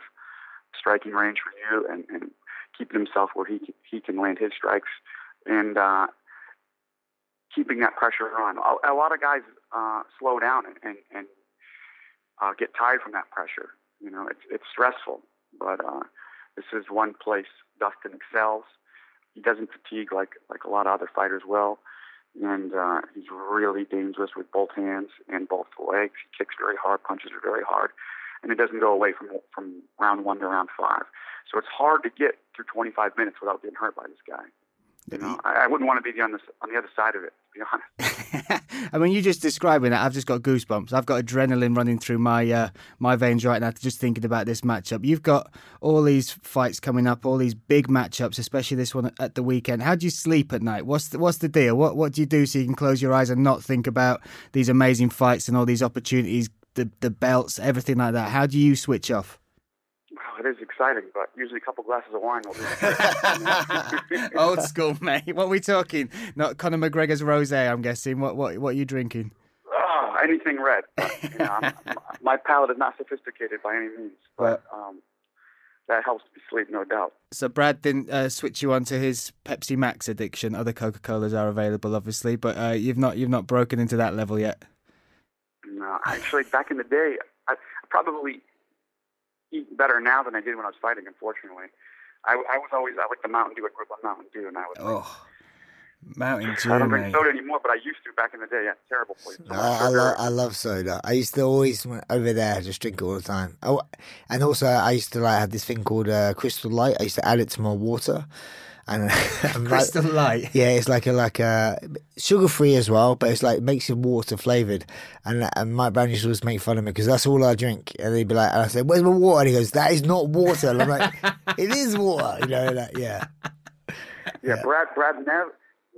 striking range for you, and, and keeping himself where he he can land his strikes, and uh, keeping that pressure on. A, a lot of guys uh, slow down and and, and uh, get tired from that pressure. You know, it's it's stressful, but uh, this is one place Dustin excels. He doesn't fatigue like like a lot of other fighters will, and uh, he's really dangerous with both hands and both legs. He kicks very hard, punches are very hard, and it doesn't go away from from round one to round five. So it's hard to get through 25 minutes without getting hurt by this guy. You know, I, I wouldn't want to be on the on the other side of it. To be honest. [LAUGHS] I mean, you just describing that, I've just got goosebumps. I've got adrenaline running through my uh, my veins right now just thinking about this matchup. You've got all these fights coming up, all these big matchups, especially this one at the weekend. How do you sleep at night? What's the, what's the deal? What what do you do so you can close your eyes and not think about these amazing fights and all these opportunities, the the belts, everything like that? How do you switch off? Is exciting, but usually a couple glasses of wine will do. [LAUGHS] Old school, mate. What are we talking? Not Conor McGregor's rosé, I'm guessing. What what what are you drinking? oh, anything red. [LAUGHS] But, you know, I'm, my palate is not sophisticated by any means, but um, that helps me sleep, no doubt. So Brad didn't uh, switch you on to his Pepsi Max addiction. Other Coca Colas are available, obviously, but uh, you've not you've not broken into that level yet. No, actually, back in the day, I probably eat better now than I did when I was fighting. Unfortunately, I, I was always I like the Mountain Dew. I grew up on Mountain Dew, and I was. Oh, Mountain Dew, I don't drink mate. soda anymore, but I used to back in the day. Yeah, terrible for you. So much I, I, lo- I love soda. I used to always when over there just drink it all the time. Oh, and also I used to like have this thing called uh, Crystal Light. I used to add it to my water, and [LAUGHS] and like- Crystal Light. [LAUGHS] Yeah, it's like a like a sugar free as well, but it's like makes your water flavored. And, and Mike Brown used to always make fun of me because that's all I drink. And he'd be like, and I said, "Where's my water?" And he goes, "That is not water." And I'm like, [LAUGHS] "It is water," you know. Like, yeah, Yeah, Brad. Brad never,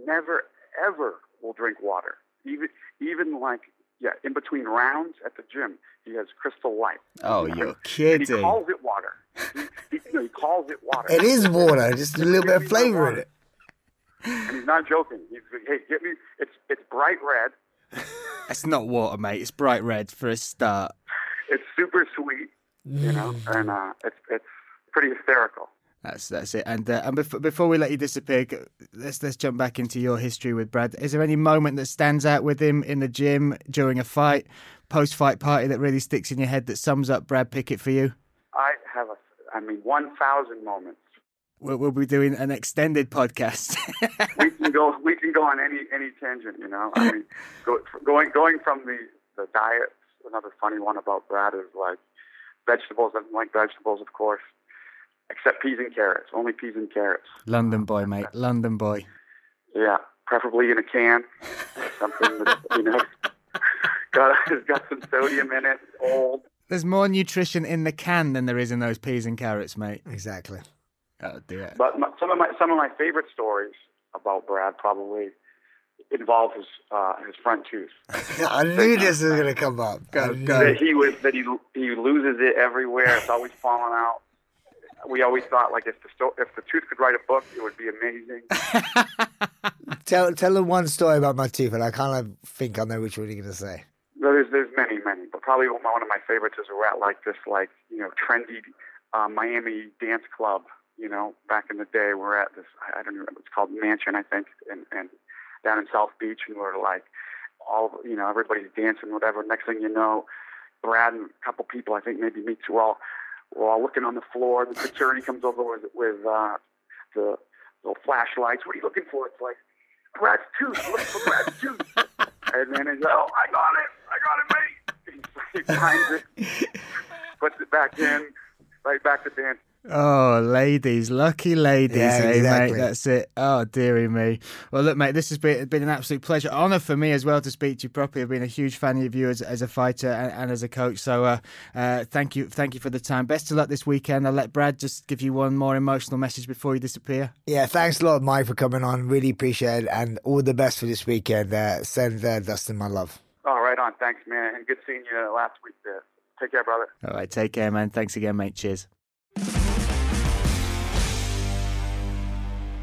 never, ever will drink water. Even, even like, yeah, in between rounds at the gym, he has Crystal Light. Oh, you're And kidding. he calls it water. He, he, you know, he calls it water. it is water, just a little bit of flavor in it. And he's not joking. He's hey, get me. It's it's bright red. It's not water, mate. It's bright red for a start. It's super sweet. You know, and uh, it's it's pretty hysterical. That's that's it. And uh, and before, before we let you disappear, let's let's jump back into your history with Brad. Is there any moment that stands out with him in the gym during a fight, post fight party that really sticks in your head that sums up Brad Pickett for you? I have a, I mean, one thousand moments. We'll, we'll be doing an extended podcast. [LAUGHS] we can go we can go on any any tangent you know i mean go, going going from the the diet another funny one about brad is like vegetables doesn't like vegetables of course except peas and carrots only peas and carrots London boy, mate. London boy. yeah preferably in a can something that you know [LAUGHS] got has got some sodium in it old There's more nutrition in the can than there is in those peas and carrots, mate. Exactly. Oh dear. but my, some of my some of my favorite stories about brad probably involve his uh his front tooth [LAUGHS] I knew this was gonna come up. I Go, go. that he was that he he loses it everywhere. It's always falling out. We always thought like if the sto- if the tooth could write a book, it would be amazing. [LAUGHS] Tell tell them one story about my tooth, and I kind of think I know which one you're gonna say. No, there's there's many many, but probably one of my favorites is we're at like this like you know trendy uh, Miami dance club. You know, back in the day, we're at this I I don't know it's called Mansion, I think, and and down in South Beach, and we're like all you know everybody's dancing, whatever. Next thing you know, Brad and a couple people, I think maybe me too, we're all we're all looking on the floor. The security comes over with with uh, the little flashlights. What are you looking for? It's like Brad's tooth. Look for Brad's tooth. [LAUGHS] And then he's like, oh, I got it. I got it, mate. He finds it, [LAUGHS] puts it back in, right back to dance. Oh, ladies, lucky ladies, Yeah, eh, exactly. mate? That's it. Oh, dearie me. Well, look, mate, this has been been an absolute pleasure, honour for me as well to speak to you properly. I've been a huge fan of you as, as a fighter and, and as a coach. So, uh, uh, thank you, thank you for the time. Best of luck this weekend. I'll let Brad just give you one more emotional message before you disappear. Yeah, thanks a lot, Mike, for coming on. Really appreciate it, and all the best for this weekend. Uh, send uh, Dustin my love. All right, on. Thanks, man. And good seeing you last week. There. Take care, brother. All right, take care, man. Thanks again, mate. Cheers.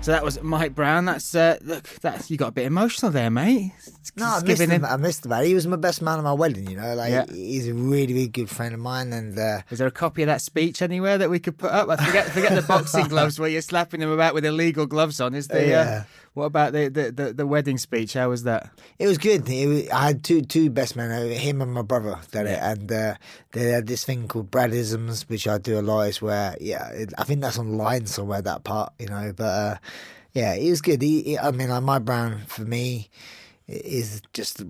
So that was Mike Brown. That's uh, look, that's you got a bit emotional there, mate. No, I missed giving him. I missed him. He was my best man at my wedding. You know, like Yeah. he's a really, really good friend of mine, and uh, Is there a copy of that speech anywhere that we could put up? I forget forget the [LAUGHS] boxing gloves where you're slapping them about with illegal gloves on. Is the uh, Yeah. What about the, the, the, the wedding speech? How was that? It was good. It was, I had two two best men, uh, him and my brother, did it, and uh, they had this thing called Bradisms, which I do a lot. Is where, yeah, it, I think that's online somewhere that part, you know. But uh, yeah, it was good. He, he- I mean, like Mike Brown for me is just a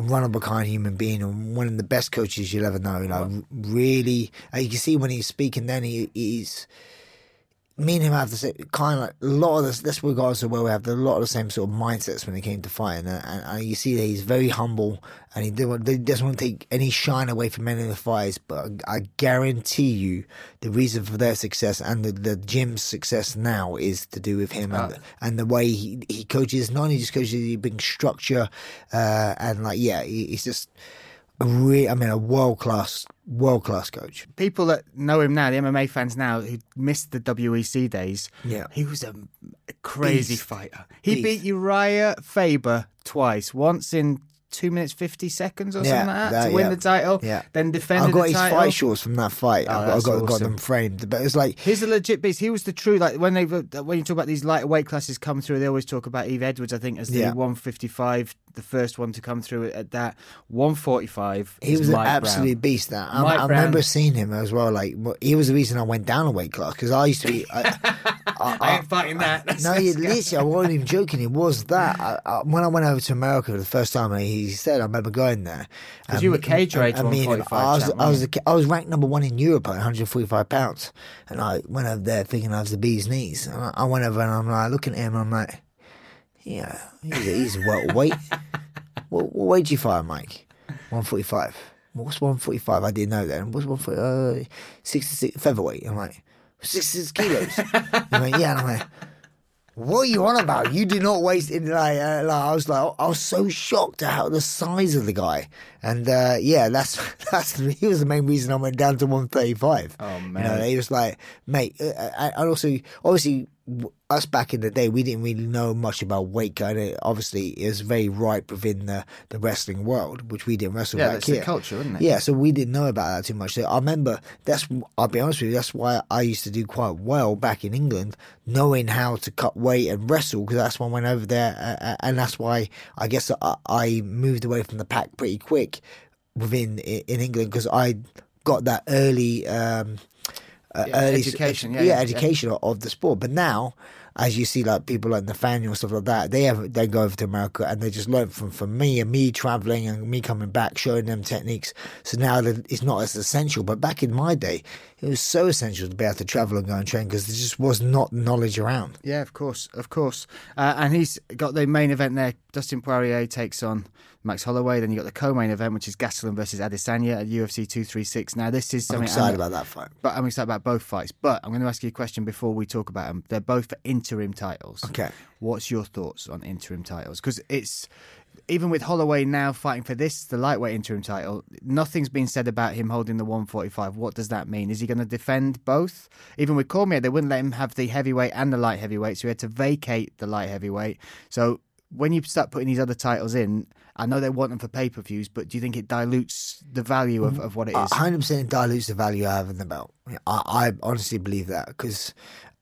one of a kind human being and one of the best coaches you'll ever know. Like really, uh, you can see when he's speaking, then he, he's me and him have the same kind of like a lot of this. That's regardless to where we have a lot of the same sort of mindsets when it came to fighting, and, and, and you see that he's very humble and he didn't, he doesn't want to take any shine away from any of the fighters. But I guarantee you, the reason for their success and the, the gym's success now is to do with him and, and the way he, he coaches. Not only just coaches, he brings structure uh, and like yeah, he, he's just a re- I mean, a world class, world class coach. People that know him now, the MMA fans now who missed the WEC days, Yeah. he was a crazy Beast. fighter. He Beast. beat Uriah Faber twice, once in two minutes fifty seconds or Yeah, something like that, that- to win yeah. the title. Yeah. Then defended I got his title. fight shorts from that fight. Oh, I got, I that's got, got them framed. But it's like, He's a legit beast. He was the true like when they when you talk about these lighter weight classes come through, they always talk about Yves Edwards. I think as the Yeah. 155, the first one to come through at that 145. he was an absolute Brown. beast. That I, I remember seeing him as well. Like he was the reason I went down a weight class because I used to be. I, [LAUGHS] I ain't fighting that. That's- no, you literally, I wasn't even joking. It was that. I, I, when I went over to America for the first time, he said, I remember going there because you were um, cage rate and me and him- 145 I was, champ, I was, the, I was ranked number one in Europe at 145 pounds. And I went over there thinking I was the bee's knees. And I, I went over and I'm like, looking at him, I'm like, yeah, he's a, he's welterweight. [LAUGHS] what, what weight do you fight, Mike? 145. What's 145? I didn't know that. What's 140? Uh, 66 featherweight. I'm like, 66 kilos. I'm like, yeah. And I'm like, what are you on about? You do not waste it. Like, uh, like I was like, I was so shocked at how the size of the guy, and uh, yeah, that's that's he was the main reason I went down to one thirty five. Oh, you know, man. he was like, mate, uh, uh, and also obviously us back in the day, we didn't really know much about weight cutting. Obviously, it was very ripe within the, the wrestling world, which we didn't wrestle Yeah, back that's the culture, isn't it? Yeah, so we didn't know about that too much. So I remember that's. I'll be honest with you. That's why I used to do quite well back in England, knowing how to cut weight and wrestle. Because that's why I went over there, uh, uh, and that's why I guess I, I moved away from the pack pretty quick within in England because I got that early. Um, uh, Yeah, early education, yeah, yeah, yeah, yeah. education of, of the sport. But now, as you see, like people like Nathaniel and stuff like that, they have they go over to America and they just learn from from me and me traveling and me coming back, showing them techniques. So now that it's not as essential. But back in my day, it was so essential to be able to travel and go and train because there just was not knowledge around. Yeah, of course, of course. Uh, and he's got the main event there. Dustin Poirier takes on Max Holloway. Then you got the co-main event, which is Gastelum versus Adesanya at UFC 236. Now, this is I'm something excited about that fight. But I'm excited about both fights. But I'm going to ask you a question before we talk about them. They're both for interim titles. Okay. What's your thoughts on interim titles? Because it's even with Holloway now fighting for this, the lightweight interim title, nothing's been said about him holding the 145. What does that mean? Is he going to defend both? Even with Cormier, they wouldn't let him have the heavyweight and the light heavyweight, so he had to vacate the light heavyweight. So when you start putting these other titles in, I know they want them for pay per views, but do you think it dilutes the value of, of what it is? hundred percent dilutes the value I have in the belt. I, I honestly believe that because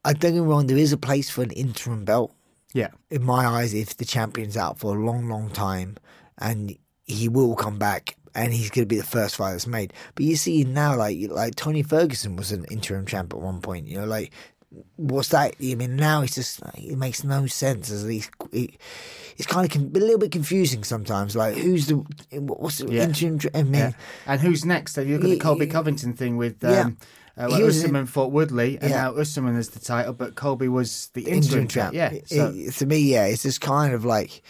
I don't get wrong, there is a place for an interim belt. yeah. in my eyes, if the champion's out for a long, long time, and he will come back, and he's going to be the first fight that's made. But you see now, like like Tony Ferguson was an interim champ at one point. You know, like what's that? I mean, now it's just it makes no sense. As least it, it's kind of con- a little bit confusing sometimes. Like who's the what's the Yeah. interim? I mean, Yeah. And who's next? So you look at the He- Colby Covington thing with um, uh, well, Usman in- fought Woodley, and Yeah. now Usman has the title, but Colby was the interim, interim champ. Yeah. So, it- to me, yeah, it's just kind of like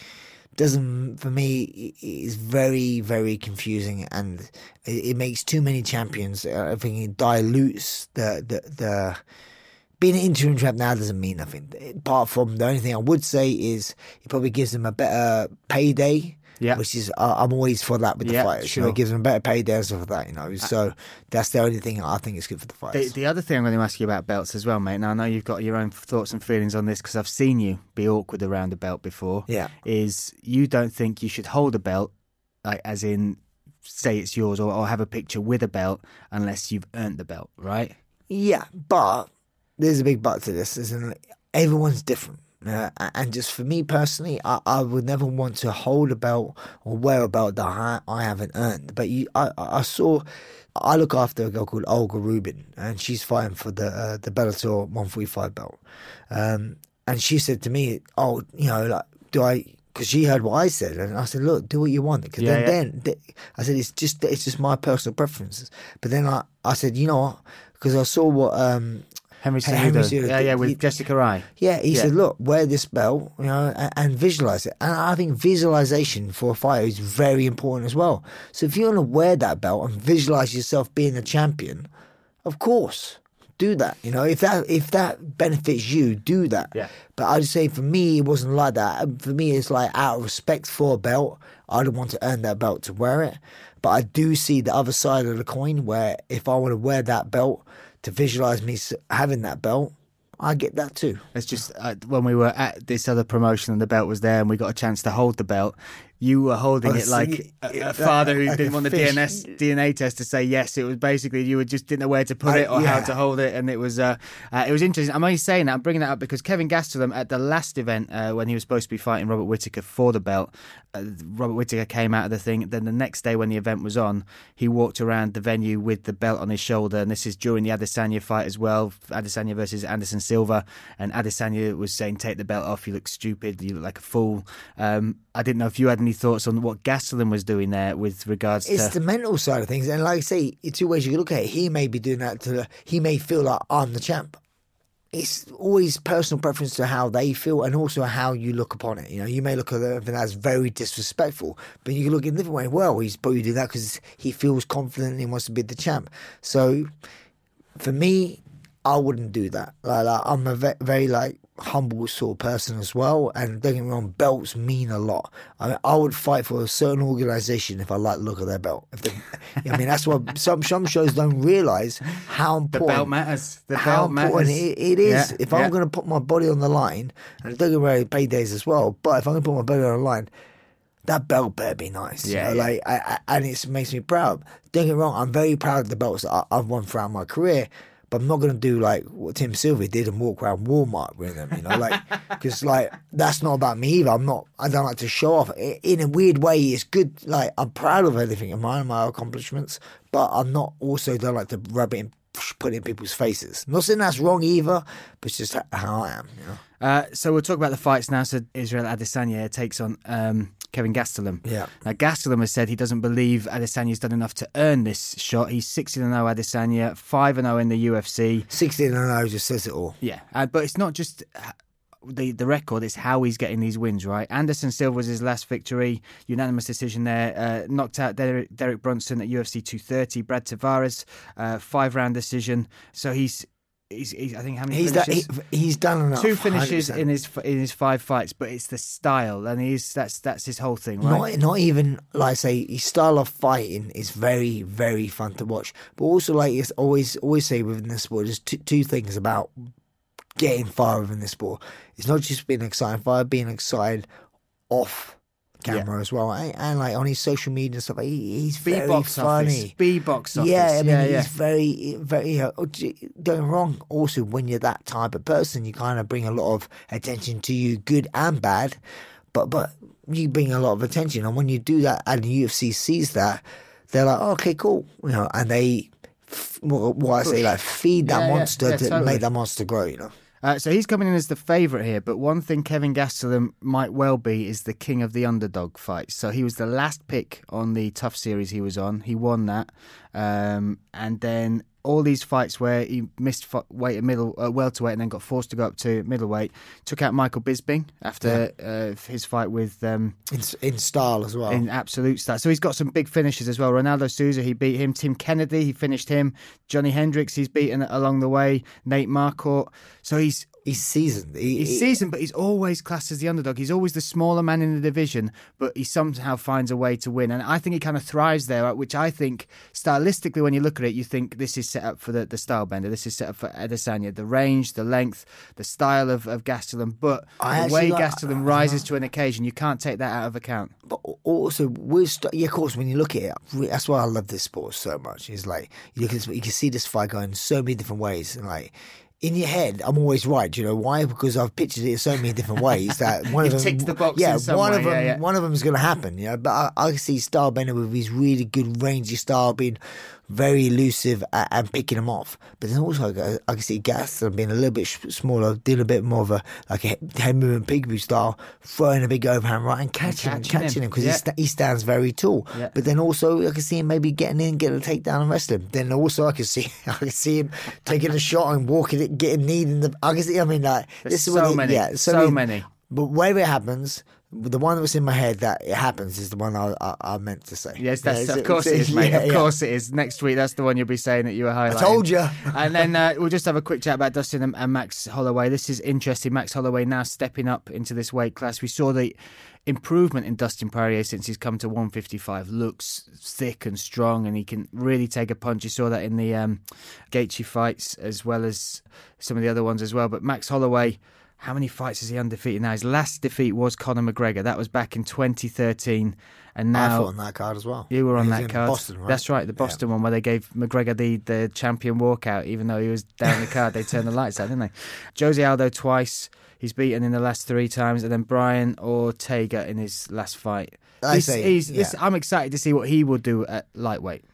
doesn't for me. it- It's very very confusing, and it, it makes too many champions. I think it dilutes the the the. Being an interim champ now doesn't mean nothing. Apart from the only thing I would say is it probably gives them a better payday. Yeah. which is uh, I'm always for that with the Yeah, fighters. You know, sure. it gives them a better payday and stuff like that. You know, so that's the only thing I think is good for the the, fighters. the other thing I'm going to ask you about belts as well, mate. Now I know you've got your own thoughts and feelings on this because I've seen you be awkward around a belt before. Yeah. Is you don't think you should hold a belt, like as in say it's yours, or, or have a picture with a belt unless you've earned the belt, right? Yeah, but there's a big but to this. Isn't it? everyone's different. Uh, and just for me personally, I, I would never want to hold a belt or wear a belt that I, I haven't earned. But you, I, I saw, I look after a girl called Olga Rubin, and she's fighting for the uh, the Bellator 145 belt. Um, and she said to me, "Oh, you know, like, do I?" Because she heard what I said, and I said, "Look, do what you want." Because Yeah, then, yeah. then th- I said, "It's just, it's just my personal preferences." But then I, I said, "You know what?" Because I saw what um, Henry Cejudo. Yeah, yeah, with he- Jessica Eye. yeah, he Yeah. said, "Look, wear this belt, you know, and, and visualize it." And I think visualization for a fighter is very important as well. So if you want to wear that belt and visualize yourself being a champion, of course, do that. You know, if that if that benefits you, do that. Yeah. But I'd say for me, it wasn't like that. For me, it's like out of respect for a belt, I'd want to earn that belt to wear it. But I do see the other side of the coin where if I want to wear that belt to visualize me having that belt, I get that too. It's just uh, when we were at this other promotion and the belt was there and we got a chance to hold the belt. You were holding it like a, a father who like didn't want the fish. DNS, DNA test to say yes. It was basically you were just didn't know where to put I- it or how to hold it, and it was uh, uh, it was interesting. I'm only saying that I'm bringing that up because Kelvin Gastelum at the last event uh, when he was supposed to be fighting Robert Whitaker for the belt, uh, Robert Whitaker came out of the thing. Then the next day when the event was on, he walked around the venue with the belt on his shoulder, and this is during the Adesanya fight as well. Adesanya versus Anderson Silva, and Adesanya was saying, "Take the belt off. You look stupid. You look like a fool." Um, I didn't know if you had any thoughts on what Gastelum was doing there with regards It's to. the mental side of things, and like I say, two ways you can look at it. He may be doing that to. the, He may feel like I'm the champ. It's always personal preference to how they feel, and also how you look upon it. You know, you may look at it as very disrespectful, but you can look in a different way. Well, he's probably doing that because he feels confident and he wants to be the champ. So, for me, I wouldn't do that. Like, like I'm a ve- very like humble sort of person as well, and don't get me wrong, belts mean a lot. I mean, I would fight for a certain organisation if I like the look of their belt. If they, I mean, that's what [LAUGHS] some some shows don't realise how important the belt matters. The how belt important matters. it, it is. Yeah, if yeah. I'm going to put my body on the line, and don't get me wrong, paydays as well, but if I'm going to put my body on the line, that belt better be nice. you Yeah, know, yeah. like I, I, and it makes me proud. Don't get me wrong, I'm very proud of the belts that I, I've won throughout my career. But I'm not going to do like what Tim Sylvia did and walk around Walmart with them, you know, like [LAUGHS] because like that's not about me either. I'm not. I don't like to show off. In a weird way, it's good. Like I'm proud of everything of mine, my accomplishments, but I'm not also don't like to rub it in, put in people's faces. Not saying that's wrong either, but it's just how I am, you know. Uh, so we'll talk about the fights now. So Israel Adesanya takes on um, Kelvin Gastelum. Yeah. Now Gastelum has said he doesn't believe Adesanya's done enough to earn this shot. He's 16 0 Adesanya, 5 0 in the UFC. 16 and 0 just says it all. Yeah, uh, but it's not just uh, the the record; is how he's getting these wins. Right, Anderson Silva was his last victory, unanimous decision there. Uh, knocked out Derek, Derek Brunson at UFC 230. Brad Tavares, uh, five round decision. So he's. He's, he's, I think how many He's he, finishes? he's done enough. Two finishes 100%. in his in his five fights, but it's the style, and he's that's that's his whole thing, right? Not, not even like I say his style of fighting is very, very fun to watch. But also, like it's always, always say within the sport, there's two, two things about getting far within the sport. It's not just being excited fire, being excited off camera as well, and, and like on his social media and stuff. He, he's B-box funny. B box office. Yeah, I mean, yeah, he's yeah. very, very. Uh, don't wrong. Also, when you're that type of person, you kind of bring a lot of attention to you, good and bad. But but you bring a lot of attention, and when you do that, and the UFC sees that, they're like, oh, okay, cool, you know, and they, f- what, what I say, like feed that Yeah, yeah, monster yeah, to totally. make that monster grow. You know. Uh, so he's coming in as the favourite here, but one thing Kelvin Gastelum might well be is the king of the underdog fights. So he was the last pick on the Tough series he was on. He won that, um, and then all these fights where he missed weight at middle uh, welterweight and then got forced to go up to middleweight. Took out Michael Bisping after uh, his fight with. Um, In, in style as well. in absolute style. So he's got some big finishes as well. Ronaldo Souza, he beat him. Tim Kennedy, he finished him. Johnny Hendricks, he's beaten along the way. Nate Marquardt. So he's he's seasoned. He, he's he- seasoned, but he's always classed as the underdog. He's always the smaller man in the division, but he somehow finds a way to win. And I think he kind of thrives there, uh, which I think stylistically, when you look at it, you think this is set up for the, the style bender. This is set up for Adesanya. The range, the length, the style of, of Gastelum. But I the way like- Gastelum rises uh-huh. to an occasion, you can't take that out of account. But also, with st- yeah, of course, when you look at it, that's why I love this sport so much. It's like you look at this, you can see this fight going so many different ways, and like in your head, I'm always right. Do you know why? Because I've pictured it so many different ways that [LAUGHS] one of them, ticked the box yeah, one of them, yeah, one of them is going to happen. You know, but I, I can see Stylebender with his really good rangy style being very elusive and, and picking them off. But then also, I, can- I can see Gaston being a little bit smaller, doing a bit more of a like a head movement piggy style, throwing a big overhand right and catching, him, catching him, catching him because yeah. he, sta- he stands very tall. Yeah. But then also, I can see him maybe getting in, getting a takedown and wrestling. Then also, I can see, [LAUGHS] I can see him taking a shot and walking it, getting kneed in the. I can see. I mean, like There's this is so what many, yeah, so many. But wherever it happens, The one that was in my head that it happens is the one I, I, I meant to say. Yes, that's, Yeah, of course it's- [LAUGHS] mate. yeah, of yeah. course it is. Next week, that's the one you'll be saying that you were highlighting. I told you. [LAUGHS] and then uh, we'll just have a quick chat about Dustin and, and Max Holloway. This is interesting. Max Holloway now stepping up into this weight class. We saw the improvement in Dustin Poirier since he's come to 155. Looks thick and strong, and he can really take a punch. You saw that in the um, Gaethje fights as well as some of the other ones as well. But Max Holloway. How many fights is he undefeated now? His last defeat was Conor McGregor. That was back in 2013, and now I fought on that card as well. you were on that in card. Boston, right? That's right, the Boston one where they gave McGregor the, the champion walkout, even though he was down the card. They turned the lights out, didn't they? [LAUGHS] Jose Aldo twice. He's beaten in the last three times, and then Brian Ortega in his last fight. I He's- say, he's- yeah. this- I'm excited to see what he will do at lightweight.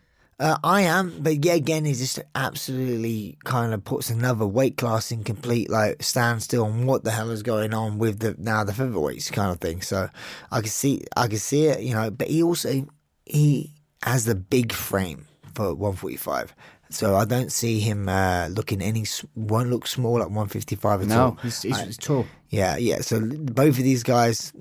Uh, I am, but yeah, again, he just absolutely kind of puts another weight class in complete like standstill on what the hell is going on with the now the featherweights kind of thing. So I can see, I can see it, you know. But he also he has the big frame for 145. So I don't see him uh, looking any won't look small at 155 at all. No, he's, he's, I- he's tall. yeah, yeah. So both of these guys,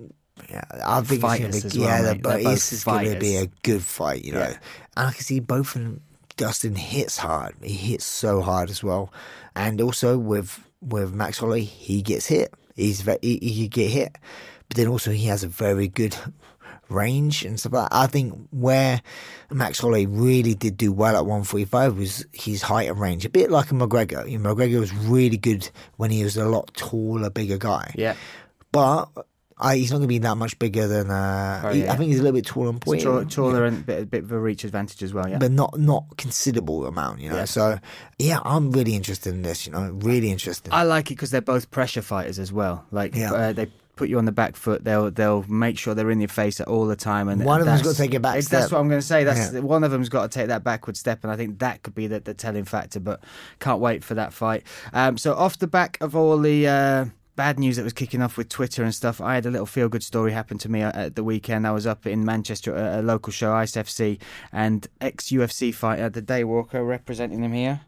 yeah, I think Fighters it's gonna be, well, yeah, mate. they're bo- They're both this is going to be a good fight, you know. Yeah. And I can see both of them. Dustin hits hard. He hits so hard as well, and also with with Max Holloway, he gets hit. He's very, he, he get hit, but then also he has a very good [LAUGHS] range and stuff like that. I think where Max Holloway really did do well at 145 was his height and range. A bit like a McGregor. You know, McGregor was really good when he was a lot taller, bigger guy. Yeah. But I, he's not going to be that much bigger than. Uh, Oh, he- yeah. I think he's a little bit taller and pointy. Taller, taller and a bit, bit of a reach advantage as well, yeah. But not not considerable amount, you know. Yeah. So yeah, I'm really interested in this. You know, really interested. I like it because they're both pressure fighters as well. Like Yeah. uh, they put you on the back foot. They'll they'll make sure they're in your face at all the time. And One of them's gotta take a back That's what I'm going to say. That's Yeah. one of them's got to take that backward step, and I think that could be the, the telling factor. But can't wait for that fight. Um, so off the back of all the. Uh, Bad news that was kicking off with Twitter and stuff. I had a little feel good story happen to me uh, at the weekend. I was up in Manchester at a local show, Ice FC, and ex UFC fighter, the Day Walker, representing him here.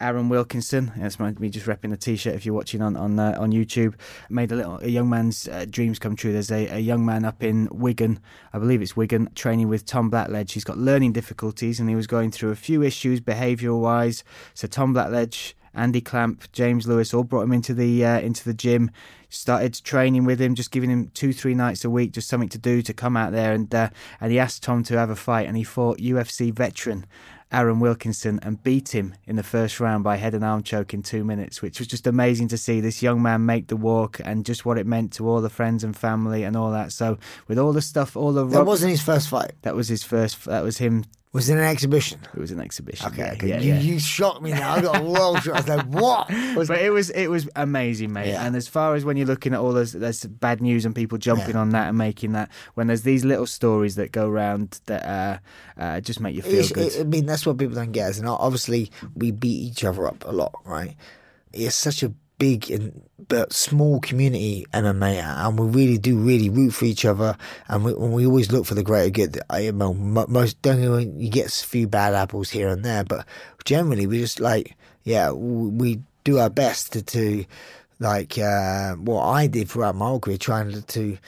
Aaron Wilkinson, that's me just repping the t-shirt. If you're watching on on uh, on YouTube, made a little a young man's uh, dreams come true. There's a, a young man up in Wigan, I believe it's Wigan, training with Tom Blackledge. He's got learning difficulties and he was going through a few issues behavioural wise. So Tom Blackledge, Andy Clamp, James Lewis all brought him into the uh, into the gym. Started training with him, just giving him two three nights a week, just something to do to come out there and uh, and he asked Tom to have a fight and he fought UFC veteran. Aaron Wilkinson and beat him in the first round by head and arm choke in two minutes, which was just amazing to see this young man make the walk and just what it meant to all the friends and family and all that. So with all the stuff, all the that wasn't his first fight. that was his first. That was him. Was it an exhibition? It was an exhibition. Okay, yeah, okay. yeah, you, yeah. you shocked me now. I got a world shot. I was like, what? [LAUGHS] Was but it was it was amazing, mate. And as far as when you're looking at all those there's bad news and people jumping on that and making that, when there's these little stories that go around that uh, uh, just make you feel It's- good. I mean, that's what people don't get. Is, you obviously, we beat each other up a lot, right? It's such a big and but small community MMA, and we really do really root for each other, and we, and we always look for the greater good. I most don't you get a few bad apples here and there, but generally we just like yeah, we do our best to, to like uh, what I did throughout my whole career, trying to.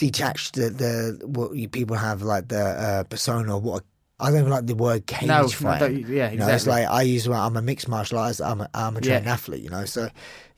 detach the, the what you people have like the uh, persona of what I don't even like the word cage No, no, fight. don't- yeah, You know, it's like I use I'm a mixed martial artist. I'm a, I'm a trained Yeah. athlete. You know, so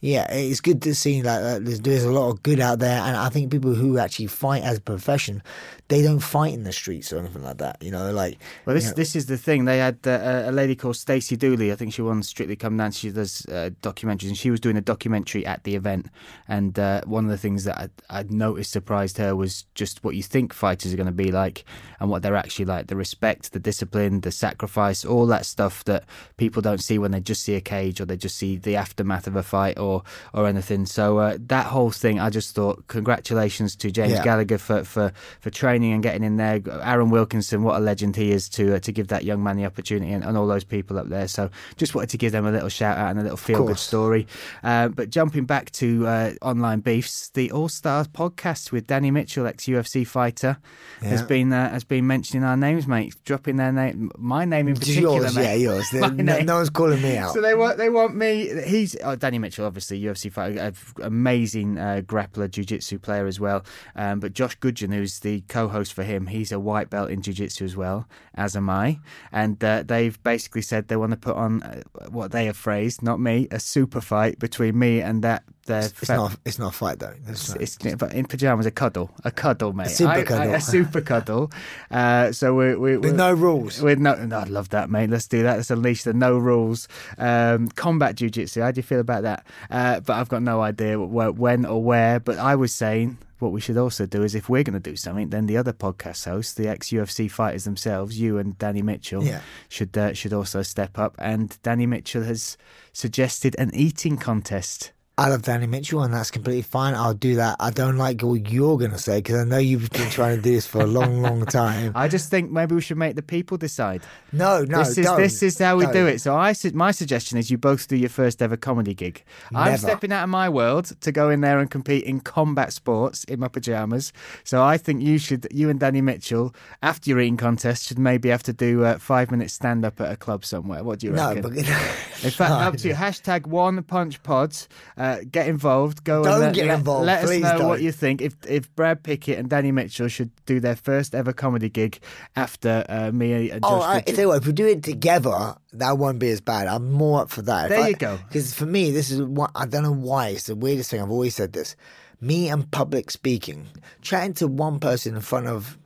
yeah, it's good to see like uh, there's, there's a lot of good out there, and I think people who actually fight as a profession, they don't fight in the streets or anything like that. You know, like Well, this you know, this is the thing. They had uh, a lady called Stacey Dooley. I think she won Strictly Come Down. She does uh, documentaries, and she was doing a documentary at the event. And uh, one of the things that I'd noticed surprised her was just what you think fighters are going to be like, and what they're actually like. The respect, the discipline, the sacrifice, all that stuff that people don't see when they just see a cage or they just see the aftermath of a fight or or anything. So uh, that whole thing, I just thought, congratulations to James Yeah. Gallagher for, for, for training and getting in there. Aaron Wilkinson, what a legend he is to uh, to give that young man the opportunity and, and all those people up there. So just wanted to give them a little shout out and a little feel good story. Uh, but jumping back to uh, online beefs, the All Stars podcast with Danny Mitchell, ex UFC fighter, has been uh, has been mentioning our names, mate. Dropping their name, my name in particular, yours, mate. yeah, yours. [LAUGHS] No, no one's calling me out. So they want they want me. He's oh Danny Mitchell, obviously. Obviously UFC fighter, amazing uh, grappler, jiu-jitsu player as well. Um, but Josh Gudgeon, who's the co-host for him, he's a white belt in jiu-jitsu as well, as am I. And uh, they've basically said they want to put on uh, what they have phrased, not me, a super fight between me and that. Their It's not. It's not a fight though. Right. it's, but in pajamas, a cuddle, a cuddle, mate. A super I- I- cuddle. a super cuddle. Uh, so we, we, With we- no rules. With no, no, I'd love that, mate. Let's do that. Let's unleash the no rules um, combat jiu-jitsu. How do you feel about that? Uh, but I've got no idea wh- when or where. But I was saying what we should also do is if we're going to do something, then the other podcast hosts, the ex-UFC fighters themselves, you and Danny Mitchell, Yeah. should uh, should also step up. And Danny Mitchell has suggested an eating contest. I love Danny Mitchell, and that's completely fine. I'll do that. I don't like what you're going to say because I know you've been trying to do this for a long, long [LAUGHS] time. I just think maybe we should make the people decide. No, no, this is don't. this is how we do Don't. it. So I my suggestion is you both do your first ever comedy gig. I'm stepping out of my world to go in there and compete in combat sports in my pajamas. So I think you should, you and Danny Mitchell, after your eating contest, should maybe have to do a five minute stand up at a club somewhere. What do you No, reckon? but [LAUGHS] In fact, up to. Hashtag one punch pods. Uh, get involved. Go Don't and let, get let- involved, Let us please know what don't. you think. If if Brad Pickett and Danny Mitchell should do their first ever comedy gig after uh, me and Josh. Oh, I, I tell you what, if we do it together, that won't be as bad. I'm more up for that. If There I- you go. Because for me, this is what I don't know why. It's the weirdest thing. I've always said this. Me and public speaking, chatting to one person in front of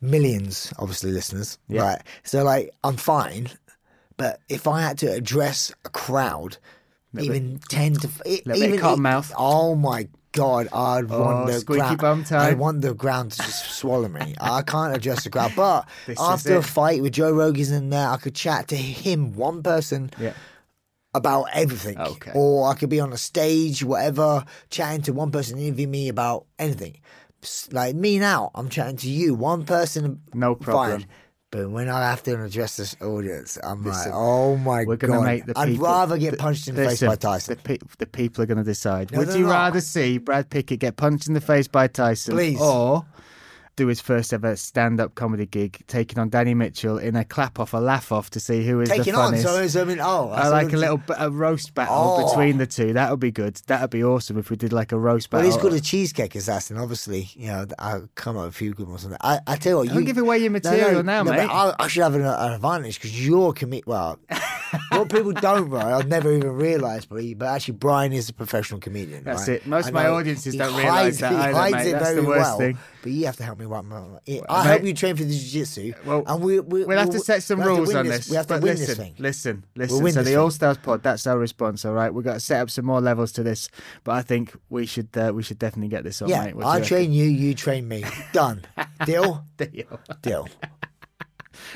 millions, obviously listeners, Yeah. right? So like, I'm fine, but if I had to address a crowd, even ten to bit of even cotton mouth. Oh my god, I'd Oh, want the ground. I want the ground to just [LAUGHS] swallow me. I can't adjust the crowd, but [LAUGHS] This after a fight with Joe Rogan's in there, I could chat to him, one person, Yeah. about everything. Okay. Or I could be on a stage, whatever, chatting to one person, interview me about anything. Like me now, I'm chatting to you, one person. No problem. Fine. But when I have to address this audience, I'm Listen, like, oh my We're god! going to make the I'd people. rather get punched in the face by Tyson. The, pe- the people are going to decide. No, Would you not. rather see Brad Pickett get punched in the face by Tyson, Please. or do his first ever stand-up comedy gig, taking on Danny Mitchell in a clap-off, a laugh-off to see who is Taking the on, funniest? so, so I mean, oh, I like a little b- a roast battle Oh. between the two. That would be good. That would be awesome if we did like a roast battle. Well, he's called a cheesecake assassin. Obviously, you know, I come up with a few good ones. I, I tell you what, Don't you give away your No, material now, no, mate. I, I should have an, an advantage because you're commit. Well, [LAUGHS] what people don't, right? I've never even realised, but, but actually, Bryan is a professional comedian. That's right? it. Most of my audiences don't realise that He either, hides mate. it That's the very worst well. thing. But you have to help me. Right, I Mate- hope you train for the jiu-jitsu. Well, and we, we, We'll have to set some rules on this. We have to but win listen, this thing. Listen, listen. win so the. All Stars Pod, that's our response. All right, we've got to set up some more levels to this, but I think we should uh, we should definitely get this on, Yeah, mate. What do I train you, you train me. Done. [LAUGHS] Deal? Deal. Deal.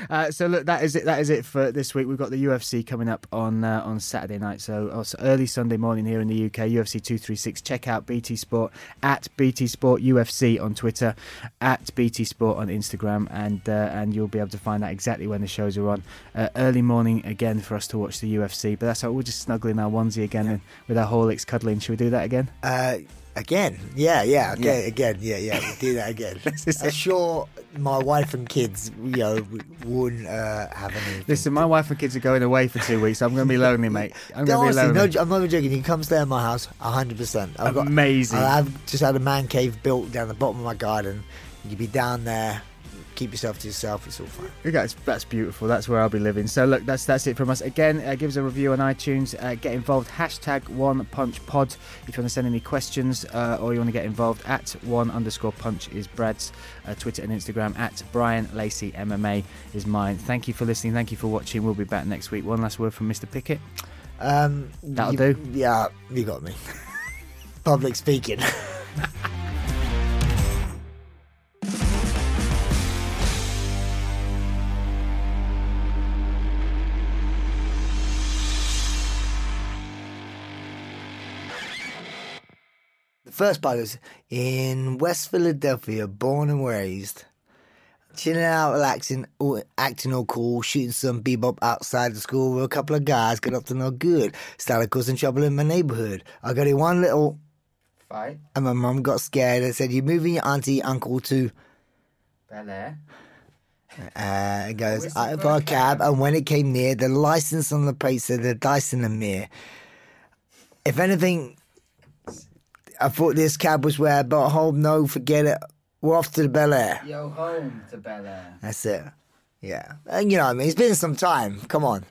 Uh, so look, that is it. That is it for this week. We've got the UFC coming up on uh, on Saturday night. So also early Sunday morning here in the UK. UFC two three six. Check out BT Sport at BT Sport UFC on Twitter, at BT Sport on Instagram, and uh, and you'll be able to find out exactly when the shows are on. Uh, early morning again for us to watch the UFC. But that's how we're just snuggling our onesie again and with our Horlicks cuddling. Should we do that again? Again, yeah, yeah, okay, again, yeah, yeah, do that again. [LAUGHS] I'm sure my wife and kids, you know, wouldn't uh, have any. Listen, my wife and kids are going away for two weeks. I'm going to be [LAUGHS] lonely, mate. I'm going to be lonely. no, I'm not even joking. You can come stay at my house, hundred percent. I've got Amazing. I've just had a man cave built down the bottom of my garden. You'd be down there, keep yourself to yourself. It's all fine. Yeah, That's, that's beautiful. That's where I'll be living. So look, that's that's it from us. Again, uh, give us a review on iTunes. Uh, get involved. Hashtag One Punch Pod. If you want to send any questions uh, or you want to get involved, at One underscore Punch is Brad's uh, Twitter and Instagram. At Bryan Lacey MMA is mine. Thank you for listening. Thank you for watching. We'll be back next week. One last word from Mr. Pickett. Um, That'll you- do. Yeah, you got me. [LAUGHS] Public speaking. [LAUGHS] first part is in West Philadelphia, born and raised. Chilling out, relaxing, all, acting all cool, shooting some bebop outside the school where a couple of guys got up to no good. Started causing trouble in my neighborhood. I got in one little, Fight. and my mum got scared and said, You're moving your auntie, uncle to. Bel Air. Uh, it goes out for a cab, and when it came near, the license on the plate said the Dyson Amir. If anything I thought this cab was where but home. No, forget it. We're off to the Bel Air. Yo home to Bel Air. That's it. Yeah. And you know, what I mean, it's been some time. Come on.